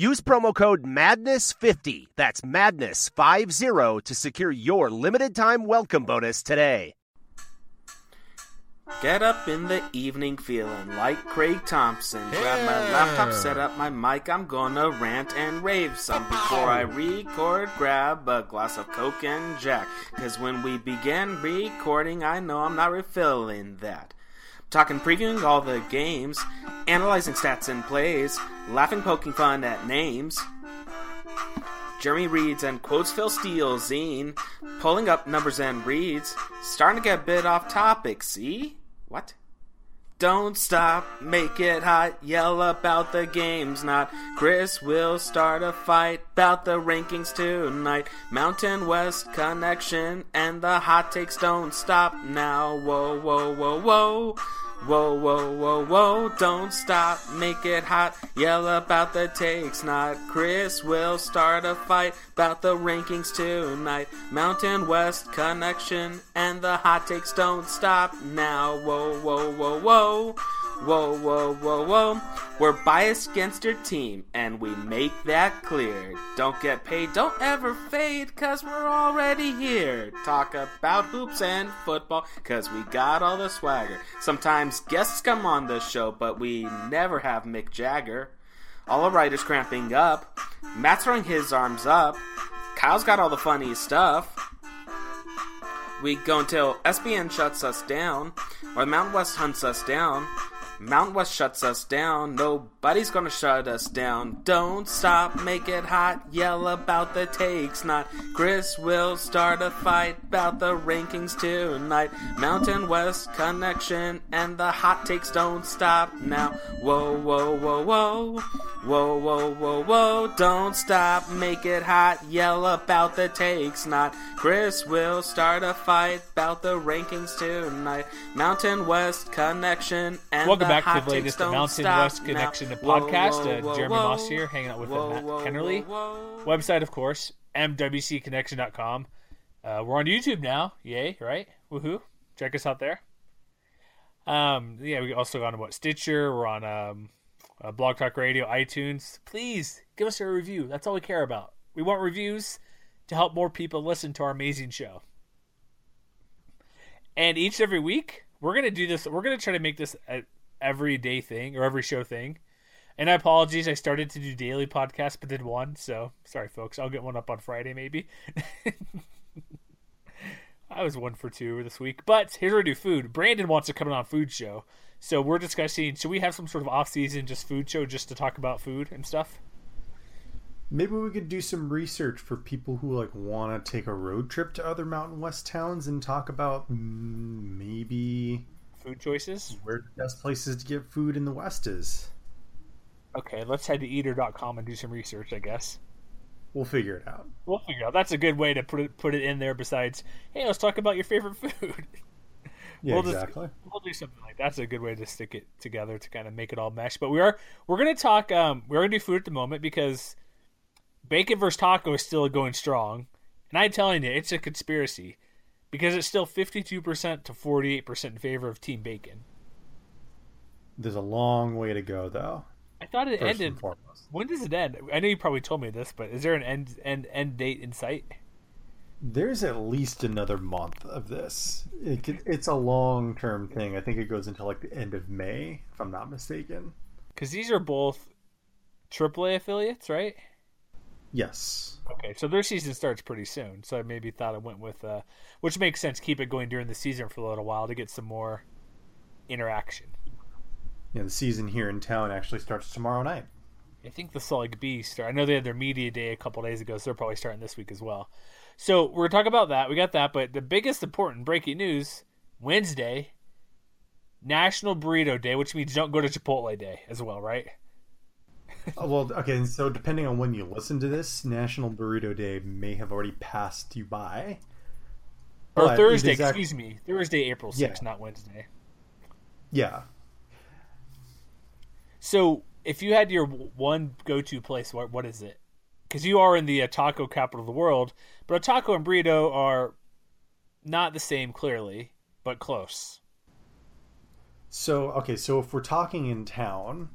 Use promo code MADNESS50, that's MADNESS50, to secure your limited time welcome bonus today. Get up in the evening feeling like Craig Thompson. Grab my laptop, set up my mic. I'm gonna rant and rave some before I record. Grab a glass of Coke and Jack. Cause when we begin recording, I know I'm not refilling that. Talking, previewing all the games, analyzing stats and plays, laughing, poking fun at names. Jeremy reads and quotes Phil Steele zine, pulling up numbers and reads, starting to get a bit off topic, see? What? Don't stop, make it hot, yell about the games not. Chris will start a fight about the rankings tonight. Mountain West connection and the hot takes don't stop now. Whoa, whoa, whoa, whoa. Whoa, whoa, whoa, whoa, don't stop, make it hot, yell about the takes, not Chris will start a fight about the rankings tonight. Mountain West connection and the hot takes don't stop now. Whoa, whoa, whoa, whoa. Whoa, whoa, whoa, whoa. We're biased against your team, and we make that clear. Don't get paid, don't ever fade, cause we're already here. Talk about hoops and football, cause we got all the swagger. Sometimes guests come on the show, but we never have Mick Jagger. All the writers cramping up. Matt's throwing his arms up. Kyle's got all the funny stuff. We go until SBN shuts us down, or the Mountain West hunts us down. Mountain West shuts us down. Nobody's gonna shut us down. Don't stop, make it hot. Yell about the takes, not Chris will start a fight about the rankings tonight. Mountain West connection and the hot takes don't stop now. Whoa, whoa, whoa, whoa. Whoa, whoa, whoa, whoa. Don't stop, make it hot. Yell about the takes, not Chris will start a fight about the rankings tonight. Mountain West connection and Welcome the back to the latest Mountain West now. Connection to Whoa, podcast. whoa, uh, Jeremy whoa. Moss here, hanging out with uh, Whoa, Matt whoa, Kennerly. whoa, whoa. Website, of course, mwcconnection.com. Uh, we're on YouTube now. Yay, right? Woohoo. Check us out there. Um, yeah, we also got on what Stitcher. We're on um, uh, Blog Talk Radio, iTunes. Please give us a review. That's all we care about. We want reviews to help more people listen to our amazing show. And each and every week, we're gonna do this. We're gonna try to make this a everyday thing or every show thing. And I apologize, I started to do daily podcasts, but did one. So sorry, folks. I'll get one up on Friday, maybe. I was one for two this week. But here's where we do food. Brandon wants to come on food show. So we're discussing should we have some sort of off season just food show just to talk about food and stuff? Maybe we could do some research for people who like want to take a road trip to other Mountain West towns and talk about mm, maybe Food choices? where the best places to get food in the West is. Okay, let's head to eater.com and do some research, I guess. We'll figure it out. We'll figure out. That's a good way to put it put it in there besides, hey, let's talk about your favorite food. Yeah, We'll just- exactly. we'll do something like that's a good way to stick it together to kind of make it all mesh. But we are we're gonna talk um we're gonna do food at the moment because bacon versus taco is still going strong, and I'm telling you, it's a conspiracy because it's still 52 percent to 48 percent in favor of Team Bacon. There's a long way to go, though. I thought it ended. foremost. When does it end? I know you probably told me this, but is there an end end end date in sight? There's at least another month of this. It it's a long term thing. I think it goes until like the end of May, if I'm not mistaken. Because these are both AAA affiliates, right? Yes. Okay, so their season starts pretty soon. So I maybe thought I went with, uh, which makes sense. Keep it going during the season for a little while to get some more interaction. Yeah, the season here in town actually starts tomorrow night. I think the Salt Lake I know they had their media day a couple days ago, so they're probably starting this week as well. So we're gonna talk about that. We got that, but the biggest important breaking news: Wednesday, National Burrito Day, which means don't go to Chipotle Day as well, right? Well, okay. So depending on when you listen to this, National Burrito Day may have already passed you by. Or Thursday, ac- excuse me, Thursday, April sixth, Yeah. not Wednesday. Yeah. So if you had your one go-to place, what what is it? Because you are in the uh, taco capital of the world, but a taco and burrito are not the same, clearly, but close. So okay, so if we're talking in town,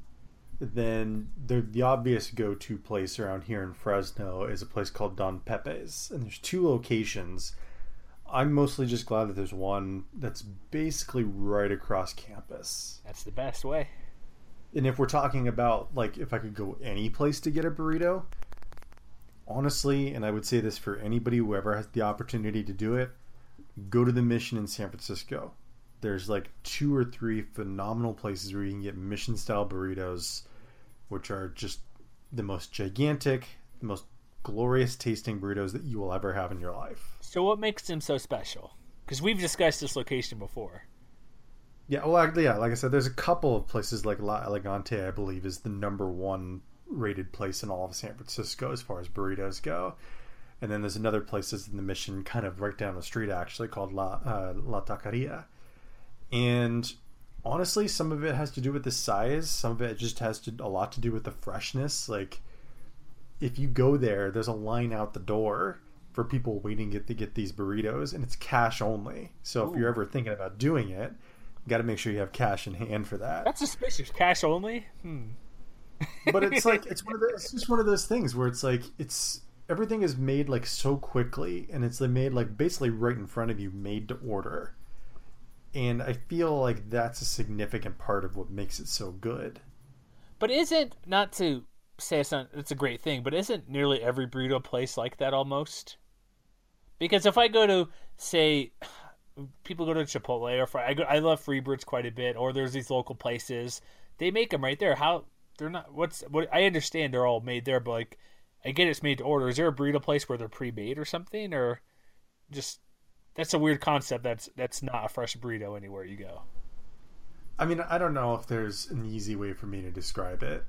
then the the obvious go to place around here in Fresno is a place called Don Pepe's, and there's two locations. I'm mostly just glad that there's one that's basically right across campus. That's the best way. And if we're talking about like if I could go any place to get a burrito, honestly, and I would say this for anybody who ever has the opportunity to do it, go to the Mission in San Francisco. There's like two or three phenomenal places where you can get mission style burritos, which are just the most gigantic, the most glorious tasting burritos that you will ever have in your life. So what makes them so special? Because we've discussed this location before. Yeah, well, yeah, like I said, there's a couple of places like La Elegante, I believe, is the number one rated place in all of San Francisco as far as burritos go. And then there's another place that's in the Mission, kind of right down the street, actually, called La uh, La Taqueria. And honestly, some of it has to do with the size. Some of it just has to a lot to do with the freshness. Like, if you go there, there's a line out the door for people waiting to get, to get these burritos, and it's cash only. So if you're ever thinking about doing it, you got to make sure you have cash in hand for that. That's suspicious. Cash only. Hmm. but it's like it's one of the, it's just one of those things where it's like it's everything is made like so quickly and it's made like basically right in front of you made to order and i feel like that's a significant part of what makes it so good But isn't not to say it's not it's a great thing, but isn't nearly every burrito place like that almost? Because if I go to say people go to Chipotle or I go, I love Freebirds quite a bit, or there's these local places they make them right there. How they're not what's what I understand they're all made there, but like I get it's made to order. Is there a burrito place where they're pre-made or something, or just that's a weird concept. That's that's not a fresh burrito anywhere you go. i mean i don't know if there's an easy way for me to describe it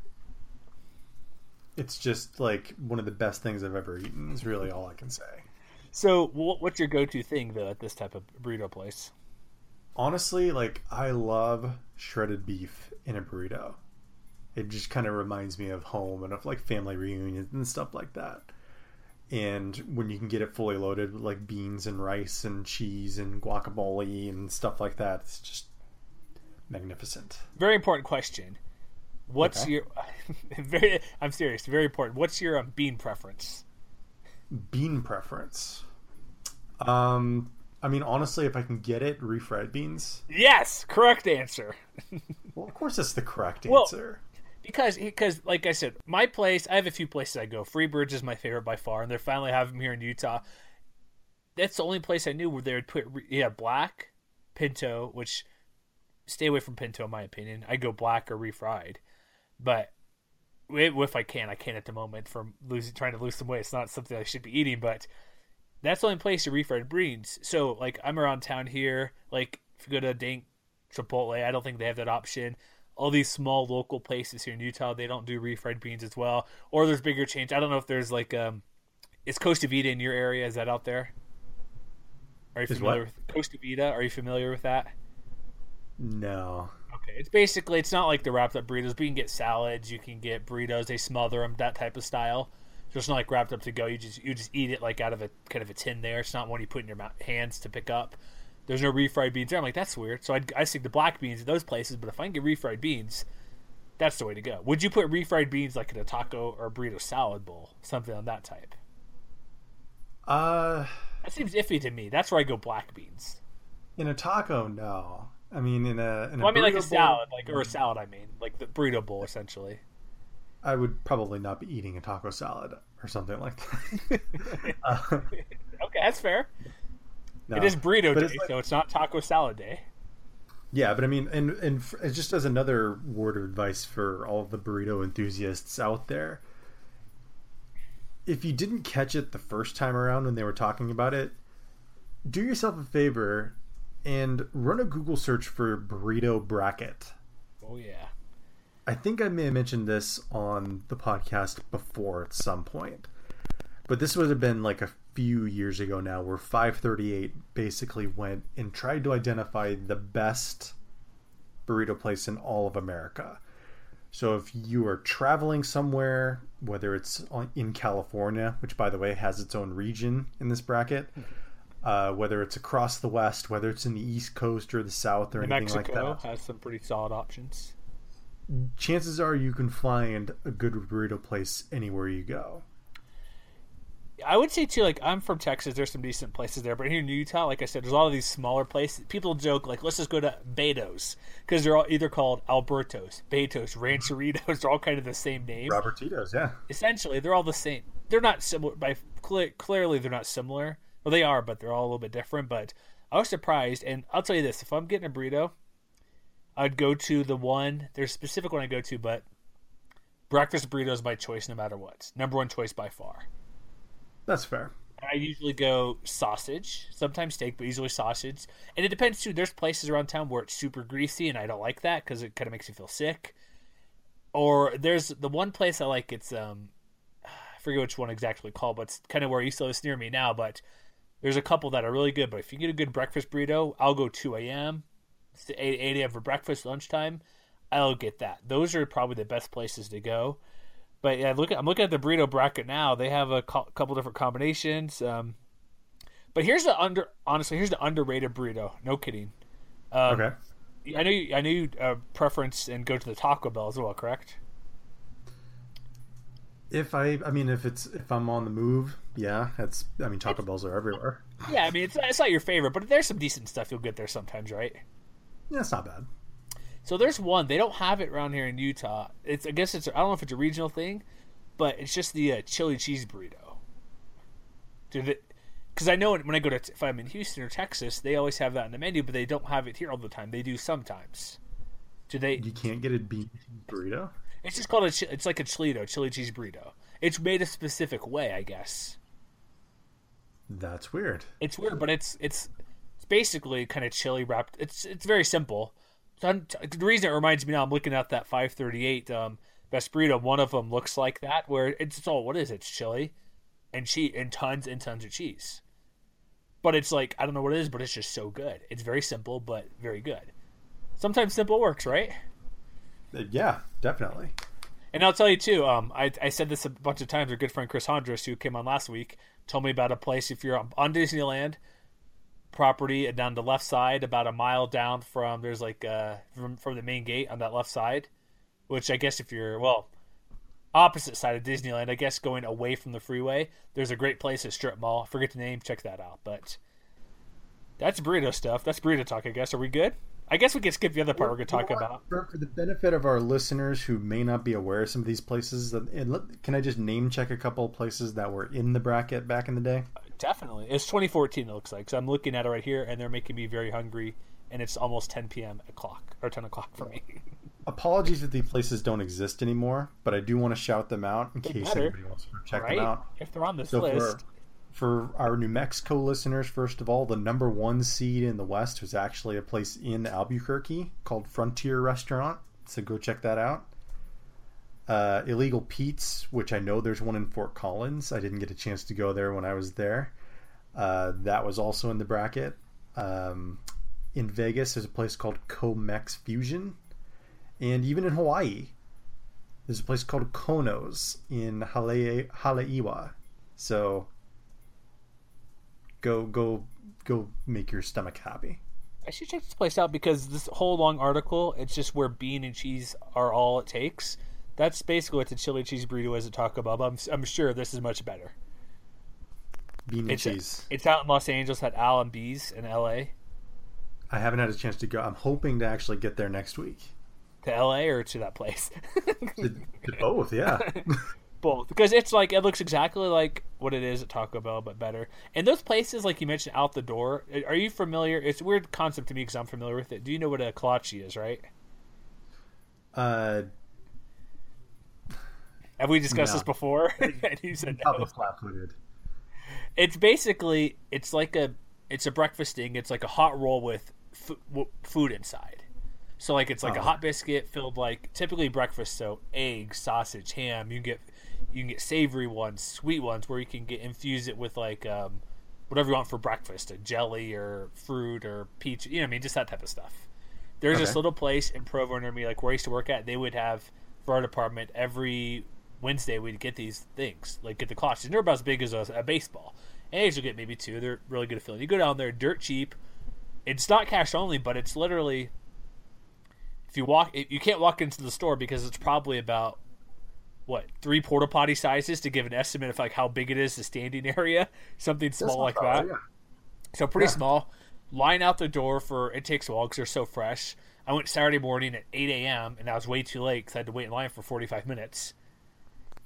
it's just like one of the best things i've ever eaten is really all i can say So, what's your go-to thing though at this type of burrito place? honestly, like I love shredded beef in a burrito. It just kind of reminds me of home and of like family reunions and stuff like that. And when you can get it fully loaded with like beans and rice and cheese and guacamole and stuff like that, it's just magnificent. Very important question. What's Okay. your very? I'm serious. Very important. What's your um, bean preference? Bean preference. Um, I mean, honestly, if I can get it, refried beans. Yes, correct answer. Well, of course, that's the correct Well- answer. Because, because, like I said, my place. I have a few places I go. Freebirds is my favorite by far, and they're finally have them here in Utah. That's the only place I knew where they would put yeah black, pinto, which stay away from pinto in my opinion. I go black or refried, but if I can, I can at the moment from losing trying to lose some weight. It's not something I should be eating, but that's the only place to refried beans. So like I'm around town here, like if you go to Dank Chipotle, I don't think they have that option. All these small local places here in Utah, they don't do refried beans as well. Or there's bigger change. I don't know if there's like um is Costa Vida in your area? Is that out there? Are you Is familiar what? with Costa Vida? Are you familiar with that? No. Okay, it's basically it's not like the wrapped up burritos, but you can get salads, you can get burritos, they smother them, that type of style. So it's not like wrapped up to go. You just you just eat it like out of a kind of a tin there. It's not one you put in your hands to pick up. There's no refried beans there. I'm like that's weird. So I'd, I stick the black beans in those places, but if I can get refried beans, that's the way to go. Would you put refried beans like in a taco or a burrito salad bowl, something on that type? Uh, That seems iffy to me. That's where I go black beans. in a taco, no. I mean, in a in a Well, I mean like a bowl, salad, like or a salad. I mean like the burrito bowl essentially. I would probably not be eating a taco salad or something like that. uh, Okay, that's fair. No. It is burrito But day, it's like- so it's not taco salad day. Yeah, but I mean, and and just as another word of advice for all the burrito enthusiasts out there, if you didn't catch it the first time around when they were talking about it, do yourself a favor and run a Google search for burrito bracket. Oh yeah. I think I may have mentioned this on the podcast before at some point. But this would have been like a few years ago now where 538 basically went and tried to identify the best burrito place in all of America. So if you are traveling somewhere, whether it's in California, which by the way has its own region in this bracket, uh, whether it's across the West, whether it's in the East Coast or the South or New anything Mexico like that, has some pretty solid options. chances are you can find a good burrito place anywhere you go. I would say too, like I'm from Texas. There's some decent places there, but here in Utah, like I said, there's a lot of these smaller places. People joke like, let's just go to Beto's because they're all either called Albertos, Betos, Rancheritos. They're all kind of the same name. Robertitos, yeah. Essentially, they're all the same. They're not similar. By cle- clearly, they're not similar. Well, they are, but they're all a little bit different. But I was surprised, and I'll tell you this: if I'm getting a burrito, I'd go to the one. There's a specific one I go to, but breakfast burrito is my choice no matter what. Number one choice by far. That's fair. I usually go sausage, sometimes steak, but usually sausage. And it depends too. There's places around town where it's super greasy, and I don't like that because it kind of makes you feel sick. Or there's the one place I like. It's um, I forget which one exactly called, but it's kind of where East is near me now. But there's a couple that are really good. But if you get a good breakfast burrito, I'll go 2 a.m. It's 8 8 a.m. for breakfast, lunchtime. I'll get that. Those are probably the best places to go. But yeah, look I'm looking at the burrito bracket now. They have a co- couple different combinations. Um, but here's the under honestly, here's the underrated burrito. No kidding. Um, okay. I know you. I know you uh, preference and go to the Taco Bell as well. Correct. If I, I mean, if it's if I'm on the move, yeah, it's. I mean, Taco Bells are everywhere. Yeah, I mean it's it's not your favorite, but there's some decent stuff you'll get there sometimes, right? Yeah, it's not bad. So there's one they don't have it around here in Utah. It's I guess it's I don't know if it's a regional thing, but it's just the uh, chili cheese burrito. It? Because I know when I go to if I'm in Houston or Texas, they always have that on the menu, but they don't have it here all the time. They do sometimes. Do they? You can't get a bean burrito. It's just called a. It's like a chilito, chili cheese burrito. It's made a specific way, I guess. That's weird. It's weird, but it's it's it's basically kind of chili wrapped. It's it's very simple. So the reason it reminds me now, I'm looking at that 538 um, best burrito. One of them looks like that, where it's, all what is it? It's chili and cheese and tons and tons of cheese. But it's like I don't know what it is, but it's just so good. It's very simple, but very good. Sometimes simple works, right? Uh, Yeah, definitely. And I'll tell you too. Um, I, I said this a bunch of times. Our good friend Chris Hondras, who came on last week, told me about a place. If you're on Disneyland property, down the left side, about a mile down from there's like uh from from the main gate on that left side, which I guess if you're well opposite side of Disneyland, I guess going away from the freeway, there's a great place at Strip Mall. Forget the name. Check that out. But that's burrito stuff. That's burrito talk. I guess. Are we good? I guess we can skip the other part we're going to talk about. For, the benefit of our listeners who may not be aware of some of these places, and can I just name check a couple places that were in the bracket back in the day? Definitely. It's 2014, it looks like. So I'm looking at it right here, and they're making me very hungry, and it's almost 10 p.m. o'clock, or 10 o'clock for me. Apologies if these places don't exist anymore, but I do want to shout them out in case better. anybody wants to check right? them out. If they're on this So list. for, for our New Mexico listeners, first of all, the number one seed in the West was actually a place in Albuquerque called Frontier Restaurant. So go check that out. Uh, Illegal Pete's, which I know there's one in Fort Collins. I didn't get a chance to go there when I was there. Uh, that was also in the bracket. Um, in Vegas, there's a place called Komex Fusion. And even in Hawaii, there's a place called Konos in Hale- Haleiwa. So go go go make your stomach happy. I should check this place out because this whole long article, it's just where bean and cheese are all it takes. That's basically what the chili cheese burrito is at Taco Bell. But I'm, I'm sure this is much better. Bean and It's, cheese. it's out in Los Angeles at Al and Bea's in LA. I haven't had a chance to go. I'm hoping to actually get there next week. To LA or to that place? To, to both, yeah. both because it's like it looks exactly like what it is at Taco Bell, but better. And those places, like you mentioned, out the door. Are you familiar? It's a weird concept to me because I'm familiar with it. Do you know what a kolache is? Right? Uh, Have we discussed No. this before? and you said no. probably flat-footed. It's basically it's like a it's a breakfast thing. It's like a hot roll with f- food inside. So like it's like a Oh. hot biscuit filled like typically breakfast. So eggs, sausage, ham. You can get you can get savory ones, sweet ones, where you can get infuse it with like um, whatever you want for breakfast, a jelly or fruit or peach. You know, what I mean, just that type of stuff. There's this little place in Provo near me, like where I used to work at. They would have for our department every Wednesday we'd get these things, like get the kolaches. They're about as big as a, a baseball. And you usually get maybe two. They're really good at filling. You go down there, dirt cheap. It's not cash only, but it's literally if you walk, you can't walk into the store because it's probably about what three porta potty sizes to give an estimate of like how big it is, the standing area, something small like that. So pretty Yeah. small. Line out the door for it takes a while because they're so fresh. I went Saturday morning at 8 a.m. and I was way too late because I had to wait in line for 45 minutes.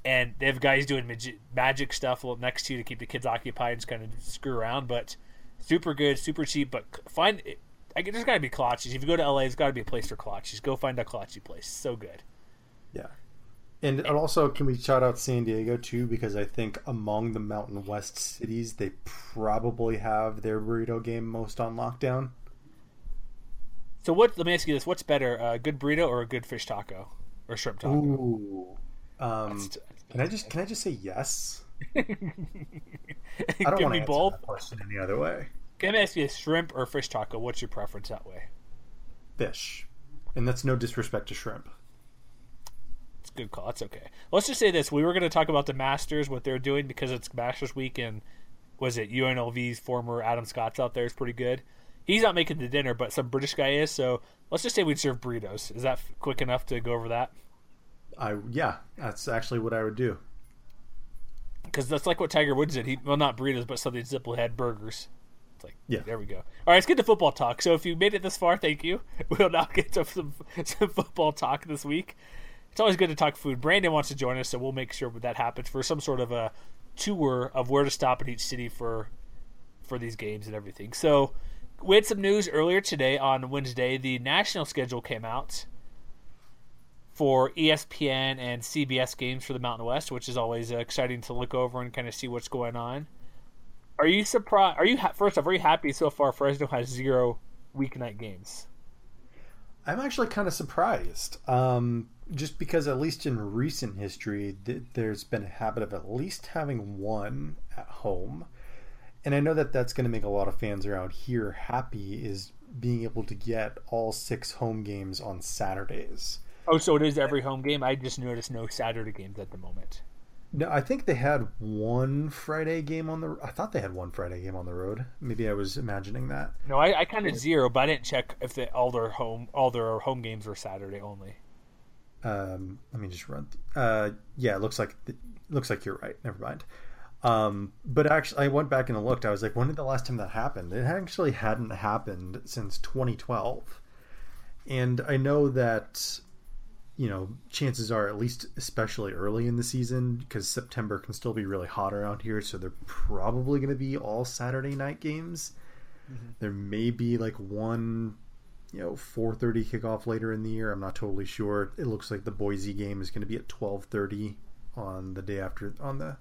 And they have guys doing magi- magic stuff next to you to keep the kids occupied and just kind of screw around. But super good, super cheap. But find it. I guess there's got to be kolaches. If you go to LA, there's got to be a place for kolaches. Go find a kolache place. So good. Yeah. And also, can we shout out San Diego too? Because I think among the Mountain West cities, they probably have their burrito game most on lockdown. So what? Let me ask you this: What's better, a good burrito or a good fish taco or shrimp taco? Ooh. Um, can I just can I just say yes? I don't want to both. that question any other way. Can I ask you a shrimp or fish taco? What's your preference that way? Fish, and that's no disrespect to shrimp. It's a good call. That's okay. Let's just say this: we were going to talk about the Masters, what they're doing because it's Masters week, and was it UNLV's former Adam Scott's out there is pretty good. He's not making the dinner, but some British guy is. So let's just say we'd serve burritos. Is that quick enough to go over that? I yeah, that's actually what I would do. Because that's like what Tiger Woods did. He well, not burritos, but something simple had burgers. It's like Yeah. there we go. All right, let's get to football talk. So if you made it this far, thank you. We'll now get to some, some football talk this week. It's always good to talk food. Brandon wants to join us, so we'll make sure that happens for some sort of a tour of where to stop in each city for for these games and everything. So we had some news earlier today on Wednesday. The national schedule came out for ESPN and CBS games for the Mountain West, which is always uh, exciting to look over and kind of see what's going on. Are you surprised? Are you ha- first off? Are you happy so far? Fresno has zero weeknight games. I'm actually kind of surprised. Um, just because, at least in recent history, th- there's been a habit of at least having one at home. And I know that that's going to make a lot of fans around here happy, is being able to get all six home games on Saturdays. Oh, so it is every home game. I just noticed no Saturday games at the moment. No, I think they had one Friday game on the. I thought they had one Friday game on the road. Maybe I was imagining that. No, I, I kind of zero, but I didn't check if they, all their home all their home games were Saturday only. Um, let me just run. Uh, yeah, it looks like looks like you're right. Never mind. Um, but actually, I went back and looked. I was like, when did the last time that happened? It actually hadn't happened since 2012. And I know that, you know, chances are, at least especially early in the season, because September can still be really hot around here, so they're probably going to be all Saturday night games. Mm-hmm. There may be like one you know 4:30 kickoff later in the year. I'm not totally sure. It looks like the Boise game is going to be at 12:30 on the day after on the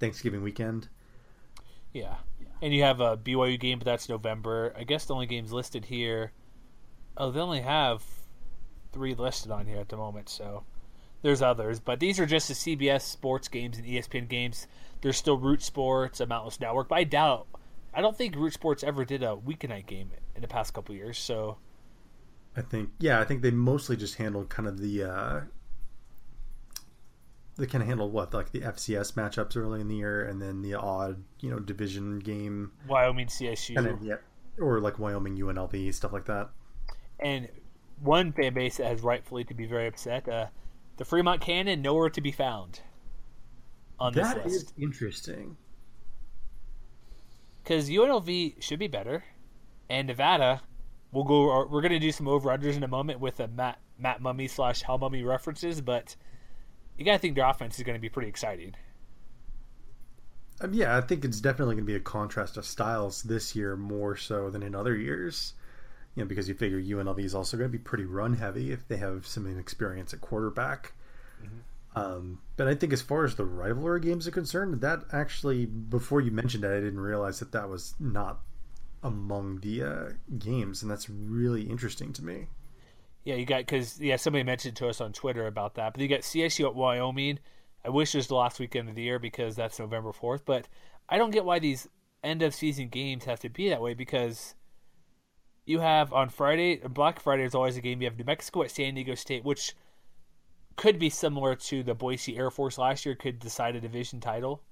Thanksgiving weekend. Yeah. And you have a BYU game, but that's November. I guess the only games listed here. Oh, they only have three listed on here at the moment, so there's others. But these are just the CBS Sports games and ESPN games. There's still Root Sports, a Mountain West Network, but I doubt. I don't think Root Sports ever did a weeknight game in the past couple years. So I think yeah, I think they mostly just handled kind of the uh they kind of handled what like the FCS matchups early in the year and then the odd, you know, division game Wyoming CSU and then yeah, or like Wyoming UNLV stuff like that. and one fan base that has rightfully to be very upset. Uh, the Fremont Cannon nowhere to be found on this That list. is interesting. because UNLV should be better, and Nevada. We'll go. We're going to do some over unders in a moment with a Matt Matt Mumme slash Hal Mumme references, but you got to think their offense is going to be pretty exciting. Um, yeah, I think it's definitely going to be a contrast of styles this year more so than in other years. You know, because you figure UNLV is also going to be pretty run heavy if they have some experience at quarterback. Mm-hmm. Um, but I think as far as the rivalry games are concerned, that actually, before you mentioned it, I didn't realize that that was not among the uh, games, and that's really interesting to me. Yeah, you got because yeah, somebody mentioned to us on Twitter about that. But you got CSU at Wyoming. I wish it was the last weekend of the year because that's November fourth. But I don't get why these end of season games have to be that way because you have on Friday, Black Friday is always a game. You have New Mexico at San Diego State, which could be similar to the Boise Air Force last year. Could decide a division title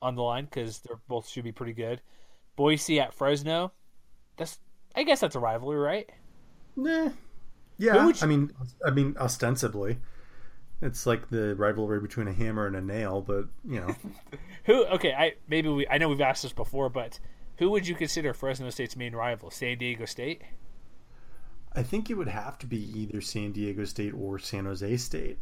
on the line because they're both should be pretty good. Boise at Fresno. That's I guess that's a rivalry, right? Nah. Yeah. You... I mean, I mean, ostensibly, it's like the rivalry between a hammer and a nail. But you know, who? Okay, I maybe we. I know we've asked this before, but who would you consider Fresno State's main rival? San Diego State. I think it would have to be either San Diego State or San Jose State.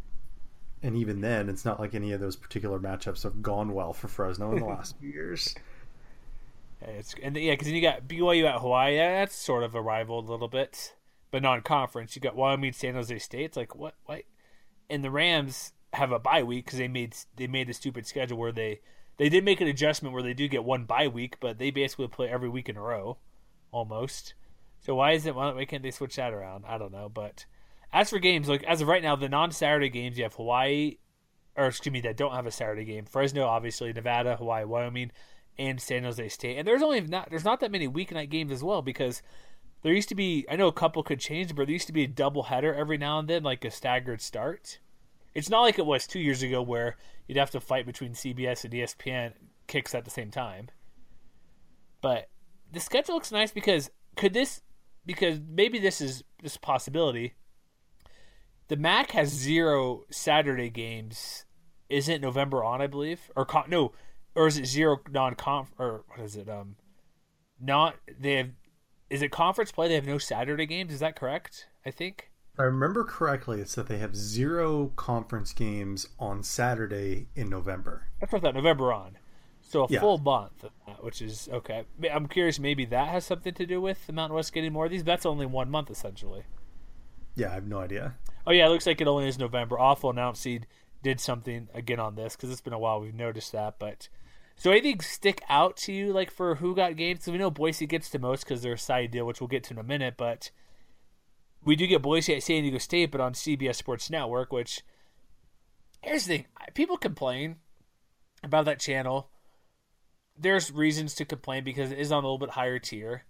And even then, it's not like any of those particular matchups have gone well for Fresno in the last few years. It's and yeah, because then you got BYU at Hawaii. That's sort of a rival a little bit, but non-conference. You got Wyoming, San Jose State. It's like what? What? And the Rams have a bye week because they made they made the stupid schedule where they they did make an adjustment where they do get one bye week, but they basically play every week in a row, almost. So why is it? Why can't they switch that around? I don't know. But as for games, like as of right now, the non-Saturday games you have Hawaii, or excuse me, that don't have a Saturday game. Fresno, obviously, Nevada, Hawaii, Wyoming and San Jose State. And there's only not there's not that many weeknight games as well because there used to be I know a couple could change, but there used to be a double header every now and then, like a staggered start. It's not like it was two years ago where you'd have to fight between CBS and ESPN kicks at the same time. But the schedule looks nice because could this because maybe this is this possibility. The MAC has zero Saturday games. Isn't November on? I believe or con- no or is it zero non-conf or what is it? Um, not they have. Is it conference play? They have no Saturday games. Is that correct? I think. If I remember correctly, it's that they have zero conference games on Saturday in November. That's what that November on. So a yeah. full month, which is okay. I'm curious. Maybe that has something to do with the Mountain West getting more of these. That's only one month essentially. Yeah, I have no idea. Oh yeah, it looks like it only is November. Awful Announcing did something again on this because it's been a while we've noticed that. But so anything stick out to you like for who got games? So we know Boise gets to most because they're a side deal, which we'll get to in a minute. But we do get Boise at San Diego State, but on CBS Sports Network. Which here's the thing: people complain about that channel. There's reasons to complain because it is on a little bit higher tier.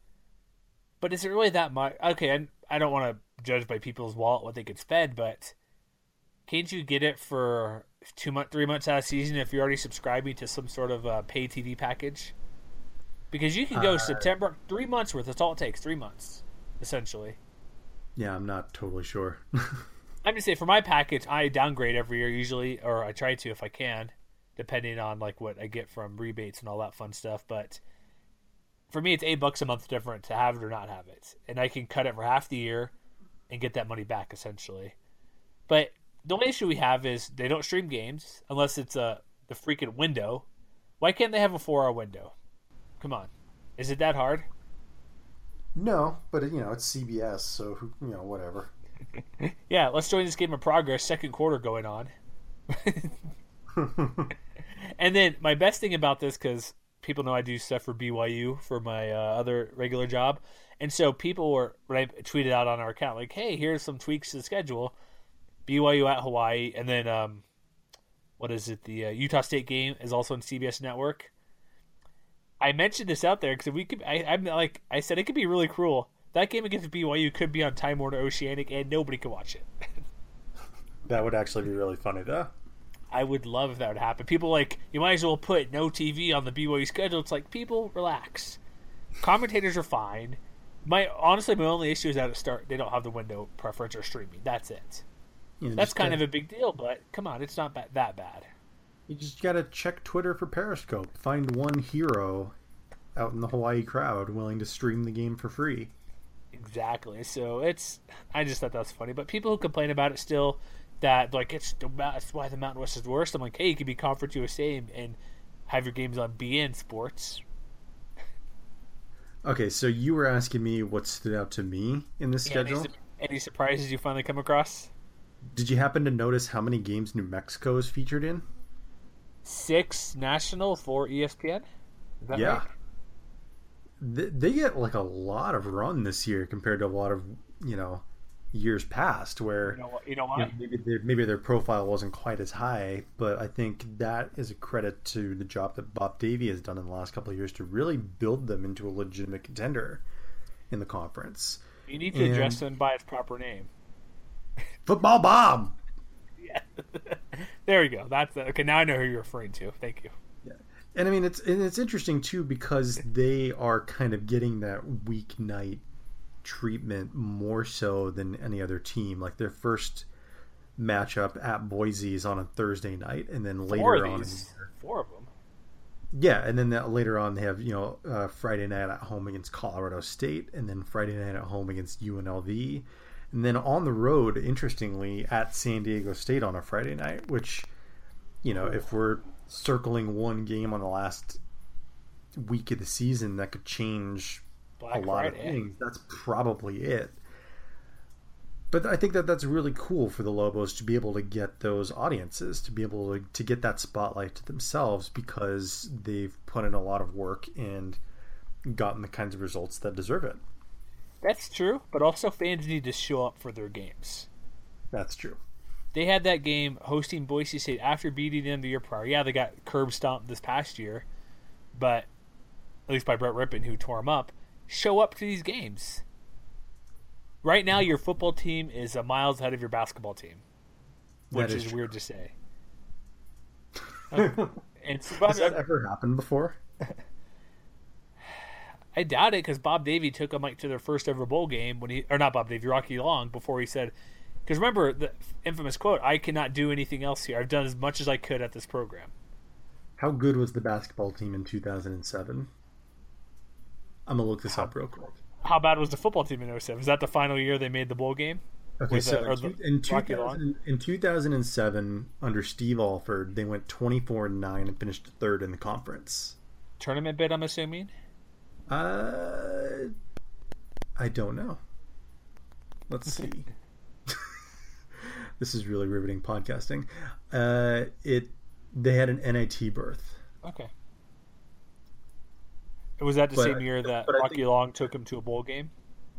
But is it really that much? Okay, I, I don't want to judge by people's wallet what they could spend, but can't you get it for two months, three months out of season if you're already subscribing to some sort of uh, pay TV package? Because you can go uh, September, three months worth. That's all it takes. Three months, essentially. Yeah, I'm not totally sure. I'm just saying for my package, I downgrade every year usually, or I try to if I can, depending on like what I get from rebates and all that fun stuff. But for me, it's eight bucks a month different to have it or not have it, and I can cut it for half the year and get that money back essentially. But the only issue we have is they don't stream games unless it's a the freaking window. Why can't they have a four hour window? Come on, is it that hard? No, but you know it's CBS, so you know whatever. yeah, let's join this game of progress. Second quarter going on. and then my best thing about this, because people know I do stuff for BYU for my uh, other regular job, and so people were when I tweeted out on our account like, "Hey, here's some tweaks to the schedule." BYU at Hawaii, and then um, what is it? The uh, Utah State game is also on CBS Network. I mentioned this out there because we could. I, I'm like I said, it could be really cruel. That game against BYU could be on Time Warner Oceanic, and nobody could watch it. that would actually be really funny, though. I would love if that would happen. People like you might as well put no TV on the BYU schedule. It's like people relax. Commentators are fine. My honestly, my only issue is that at start they don't have the window preference or streaming. That's it. You That's kind of a big deal, but come on, it's not that bad. You just got to check Twitter for Periscope. Find one hero out in the Hawaii crowd willing to stream the game for free. Exactly. So it's I just thought that was funny, but people who complain about it still that like it's that's why the Mountain West is worse. I'm like, hey, you could be Conference USA and have your games on beIN Sports. Okay, so you were asking me what stood out to me in the schedule. Any, any surprises you finally come across? Did you happen to notice how many games New Mexico is featured in? Six national for ESPN. yeah. Right? They, they get like a lot of run this year compared to a lot of you know years past where you know, you know, you know maybe their, maybe their profile wasn't quite as high, but I think that is a credit to the job that Bob Davie has done in the last couple of years to really build them into a legitimate contender in the conference. You need to And- address them by its proper name. Football Bob. There we go. That's okay. Now I know who you're referring to. Thank you. Yeah, And I mean it's and it's interesting too because they are kind of getting that weeknight treatment more so than any other team. Like their first matchup at Boise is on a Thursday night, and then later Four on, these. Four of them. yeah, and then that later on they have you know uh, Friday night at home against Colorado State, and then Friday night at home against UNLV, and then on the road, interestingly, at San Diego State on a Friday night, which you know if we're circling one game on the last week of the season that could change Black a lot Friday. of things. That's probably it. But I think that that's really cool for the Lobos to be able to get those audiences, to be able to, to get that spotlight to themselves because they've put in a lot of work and gotten the kinds of results that deserve it. That's true, but also fans need to show up for their games. That's true. They had that game hosting Boise State after beating them the year prior. Yeah, they got curb stomped this past year, but at least by Brett Rypien, who tore them up. Show up to these games. Right now, your football team is a miles ahead of your basketball team, which is, is weird to say. And so, Has that ever happened before? I doubt it because Bob Davie took them like to their first ever bowl game when he, or not Bob Davie, Rocky Long before he said, because remember the infamous quote, "I cannot do anything else here. I've done as much as I could at this program." How good was the basketball team in 2007? I'm going to look this up real quick. How bad was the football team in 07? Was that the final year they made the bowl game? Okay, so uh, in, the two- in, 2000, in 2007, under Steve Alford, they went 24 and 9 and finished third in the conference. Tournament bid, I'm assuming. Uh, I don't know. Let's see. this is really riveting podcasting. Uh, it they had an NIT berth. Okay. Was that the But same I- year that Rocky think- Long took him to a bowl game?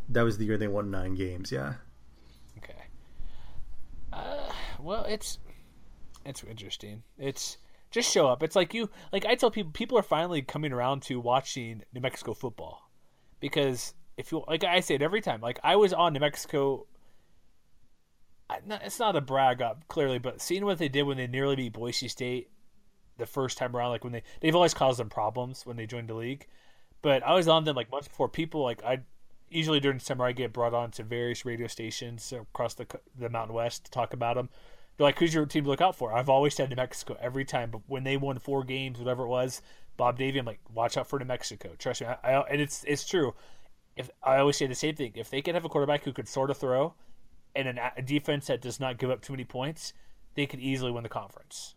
That was the year they won nine games. Yeah. Okay. Uh, well, it's it's interesting. It's just show up. It's like you like I tell people people are finally coming around to watching New Mexico football because if you like I say it every time. Like I was on New Mexico. It's not a brag up clearly, but seeing what they did when they nearly beat Boise State the first time around, like when they they've always caused them problems when they joined the league. But I was on them like months before people like I usually during summer I get brought on to various radio stations across the the Mountain West to talk about them. They're like, "Who's your team to look out for?" I've always said New Mexico every time, but when they won four games, whatever it was, Bob Davie, I'm like, "Watch out for New Mexico." Trust me, I, I, and it's it's true. If I always say the same thing, if they could have a quarterback who could sort of throw, and an, a defense that does not give up too many points, they could easily win the conference.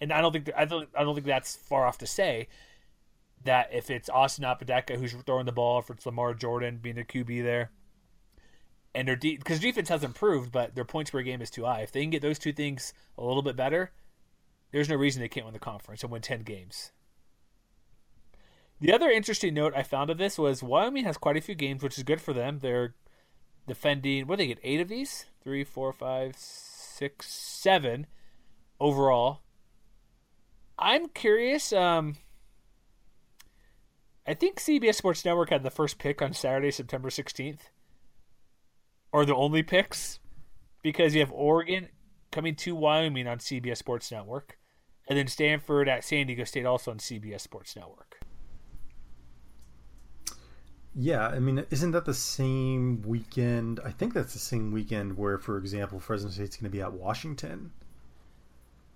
And I don't think I don't I don't think that's far off to say that if it's Austin Apodaca who's throwing the ball, if it's Lamar Jordan being the QB there, and their de- defense has improved, but their points per game is too high. If they can get those two things a little bit better, there's no reason they can't win the conference and win ten games. The other interesting note I found of this was Wyoming has quite a few games, which is good for them. They're defending. What do they get? Eight of these? Three, four, five, six, seven overall. I'm curious. Um, I think CBS Sports Network had the first pick on Saturday, September 16th, or the only picks, because you have Oregon coming to Wyoming on CBS Sports Network, and then Stanford at San Diego State also on CBS Sports Network. Yeah, I mean, isn't that the same weekend? I think that's the same weekend where, for example, Fresno State's going to be at Washington.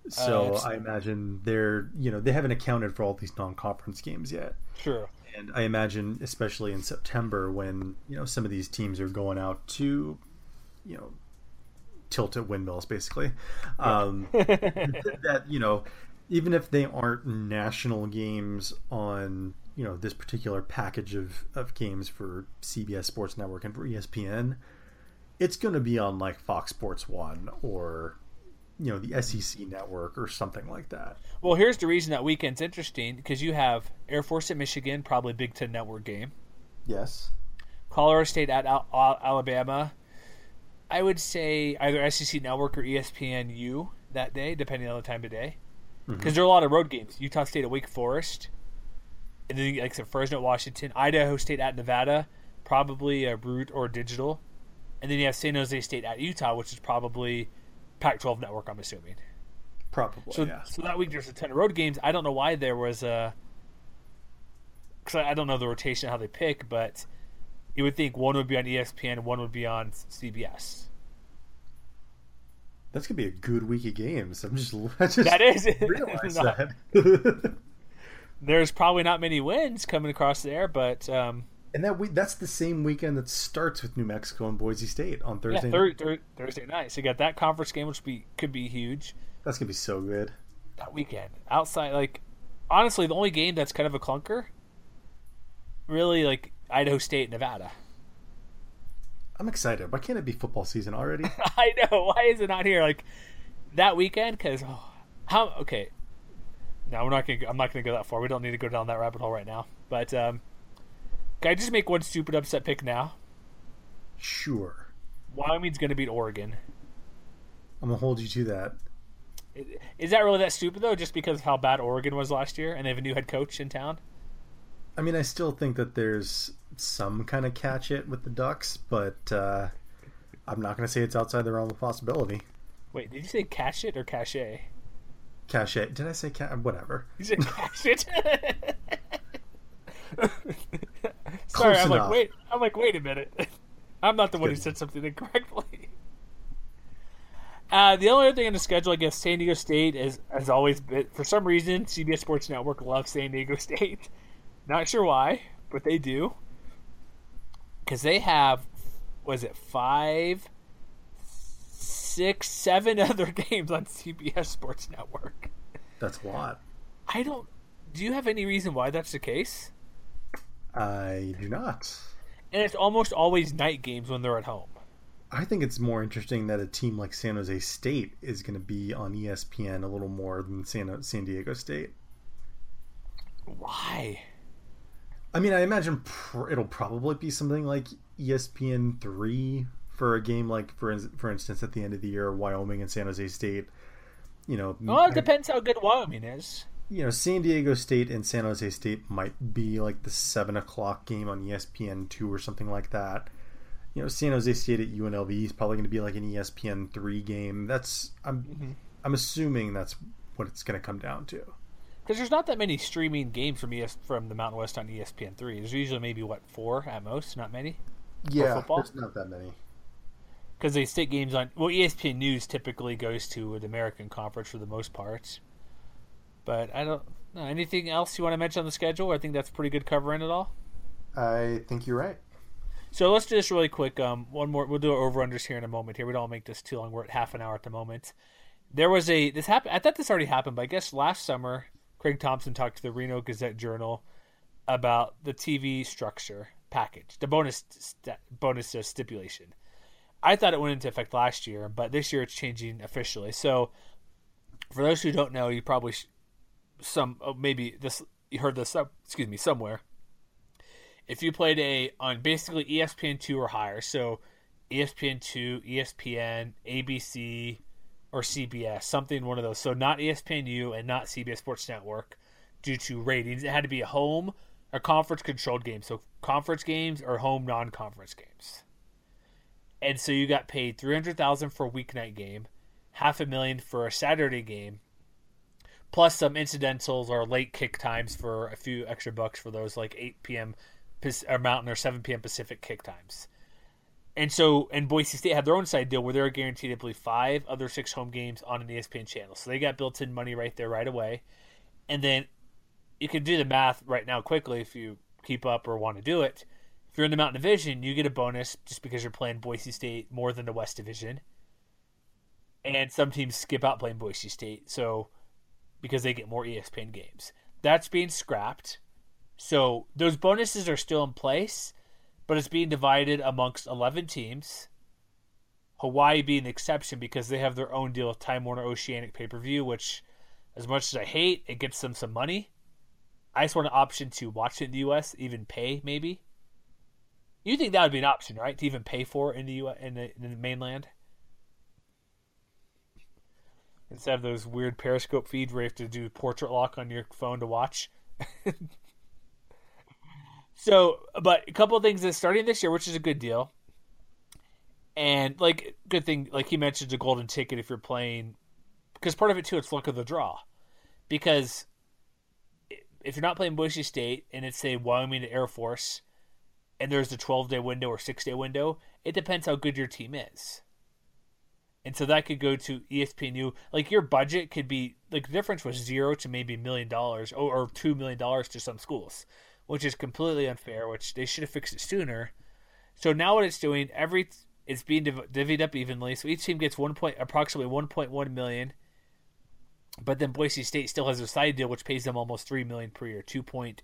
So it's- I imagine they're, you know, they haven't accounted for all these non-conference games yet. Sure. And I imagine, especially in September, when you know some of these teams are going out to, you know, tilt at windmills, basically. Um, that you know, even if they aren't national games on you know this particular package of, of games for CBS Sports Network and for ESPN, it's going to be on like Fox Sports One or you know the SEC network or something like that. Well, here's the reason that weekend's interesting because you have Air Force at Michigan, probably Big Ten Network game. Yes. Colorado State at Al- Al- Alabama. I would say either SEC Network or ESPNU that day, depending on the time of day, mm-hmm. because there are a lot of road games. Utah State at Wake Forest, and then like said, Fresno at Washington, Idaho State at Nevada, probably a root or digital, and then you have San Jose State at Utah, which is probably Pac-12 Network. I'm assuming. Probably. So, yeah. so that week there's a ton of road games. I don't know why there was a, because I, I don't know the rotation how they pick, but you would think one would be on ESPN one would be on CBS. That's gonna be a good week of games. I'm just, I just That is realized No. that. There's probably not many wins coming across there, but um, and that week, that's the same weekend that starts with New Mexico and Boise State on yeah, Thursday. thir- thir- Thursday night. So you got that conference game, which be could be huge That's gonna be so good. that weekend. Outside, like honestly, the only game that's kind of a clunker, really, like Idaho State, Nevada. I'm excited. Why can't it be football season already? I know. Why is it not here? Like that weekend? Because oh, how? Okay. No, we're not gonna. I'm not gonna go that far. We don't need to go down that rabbit hole right now. But um, can I just make one stupid upset pick now? sure. Wyoming's gonna beat Oregon. I'm gonna hold you to that. Is that really that stupid though? Just because of how bad Oregon was last year, and they have a new head coach in town. I mean, I still think that there's some kind of catch it with the Ducks, but uh, I'm not gonna say it's outside the realm of possibility. Wait, did you say catch it or cachet? Cachet? Did I say ca- Whatever. You said cash it. Sorry, Close I'm like wait. I'm like wait a minute. I'm not the one who said something incorrectly. Uh, the only other thing on the schedule, I guess, San Diego State is has always been for some reason CBS Sports Network loves San Diego State. Not sure why, but they do because they have was it five, six, seven other games on CBS Sports Network. That's a lot. I don't. Do you have any reason why that's the case? I do not. And it's almost always night games when they're at home. I think it's more interesting that a team like San Jose State is going to be on ESPN a little more than San, San Diego State. Why? I mean, I imagine pr- it'll probably be something like ESPN three for a game like, for ins- for instance, at the end of the year, Wyoming and San Jose State. You know, Well, it depends how good Wyoming is. You know, San Diego State and San Jose State might be like the seven o'clock game on ESPN two or something like that. You know, San Jose State at UNLV is probably going to be like an ESPN three game. That's I'm mm-hmm. I'm assuming that's what it's going to come down to. Because there's not that many streaming games from ES from the Mountain West on ESPN three. There's usually maybe what four at most, not many. Yeah, football? there's not that many. Because they stick games on. Well, ESPN News typically goes to the American Conference for the most part. But I don't know anything else you want to mention on the schedule. I think that's pretty good covering it all. I think you're right. So let's do this really quick. Um, one more. We'll do our over unders here in a moment. Here, we don't make this too long. We're at half an hour at the moment. There was a this happened. I thought this already happened, but I guess last summer, Craig Thompson talked to the Reno Gazette Journal about the TV structure package, the bonus st- bonus uh, stipulation. I thought it went into effect last year, but this year it's changing officially. So, for those who don't know, you probably sh- some oh, maybe this you heard this up. Excuse me, somewhere if you played a on basically ESPN two or higher, so ESPN two, ESPN, ABC, or CBS, something one of those. So not ESPNU and not CBS Sports Network, due to ratings. It had to be a home or conference controlled game. So conference games or home non conference games. And so you got paid three hundred thousand for a weeknight game, half a million for a Saturday game, plus some incidentals or late kick times for a few extra bucks for those like 8 p.m. Or Mountain or 7 p.m. Pacific kick times. And so, and Boise State had their own side deal where they were guaranteed, I believe, five other six home games on an ESPN channel. So they got built in money right there, right away. And then you can do the math right now quickly if you keep up or want to do it. If you're in the Mountain Division, you get a bonus just because you're playing Boise State more than the West Division. And some teams skip out playing Boise State. So because they get more ESPN games. That's being scrapped. So those bonuses are still in place, but it's being divided amongst 11 teams. Hawaii being the exception because they have their own deal with Time Warner Oceanic pay per view, which, as much as I hate, it gets them some money. I just want an option to watch it in the U.S., even pay maybe. You think that would be an option, right? To even pay for in the U. in the, in the mainland instead of those weird Periscope feeds where you have to do portrait lock on your phone to watch. so, but a couple of things that starting this year, which is a good deal, and like good thing, like he mentioned, a golden ticket if you're playing, because part of it too, it's luck of the draw, because if you're not playing Boise State and it's say Wyoming Air Force, and there's a 12 day window or six day window, it depends how good your team is. And so that could go to ESPNU. Like your budget could be like the difference was zero to maybe a million dollars or, two million dollars to some schools, which is completely unfair. Which they should have fixed it sooner. So now what it's doing, every it's being div- divvied up evenly. So each team gets one point, approximately one point one million. But then Boise State still has a side deal which pays them almost three million per year, two point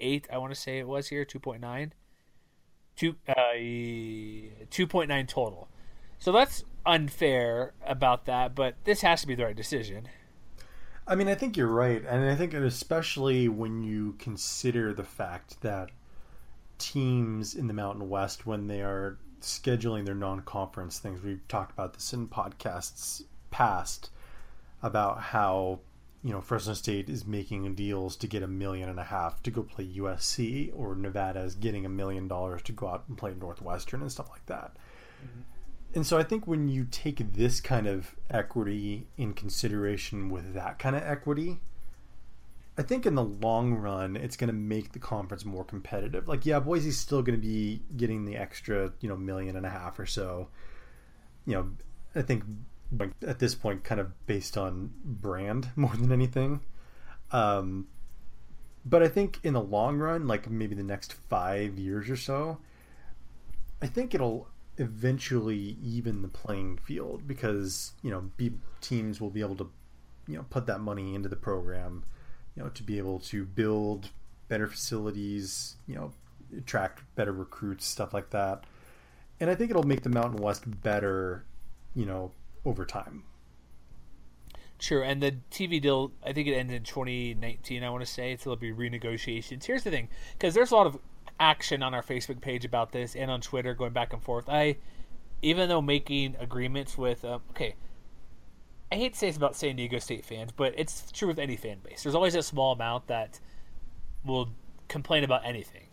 eight. I want to say it was here, two point nine. Two uh, two point nine total. So that's unfair about that, but this has to be the right decision. I mean, I think you're right, and I think especially when you consider the fact that teams in the Mountain West, when they are scheduling their non-conference things, we've talked about this in podcasts past about how you know Fresno State is making deals to get a million and a half to go play USC, or Nevada is getting a million dollars to go out and play Northwestern and stuff like that. Mm-hmm and so I think when you take this kind of equity in consideration with that kind of equity, I think in the long run it's going to make the conference more competitive. Like, yeah, Boise's still going to be getting the extra, you know, million and a half or so. You know, I think at this point, kind of based on brand more than anything. Um, but I think in the long run, like maybe the next five years or so, I think it'll eventually even the playing field because you know B teams will be able to you know put that money into the program you know to be able to build better facilities you know attract better recruits stuff like that. And i think it'll make the mountain west better you know over time. Sure, and the TV deal, I think it ended in 2019, I want to say, so there'll be renegotiations. Here's the thing, because there's a lot of action on our Facebook page about this and on Twitter going back and forth. I, even though making agreements with, uh, okay, I hate to say this about San Diego State fans, but it's true with any fan base. There's always a small amount that will complain about anything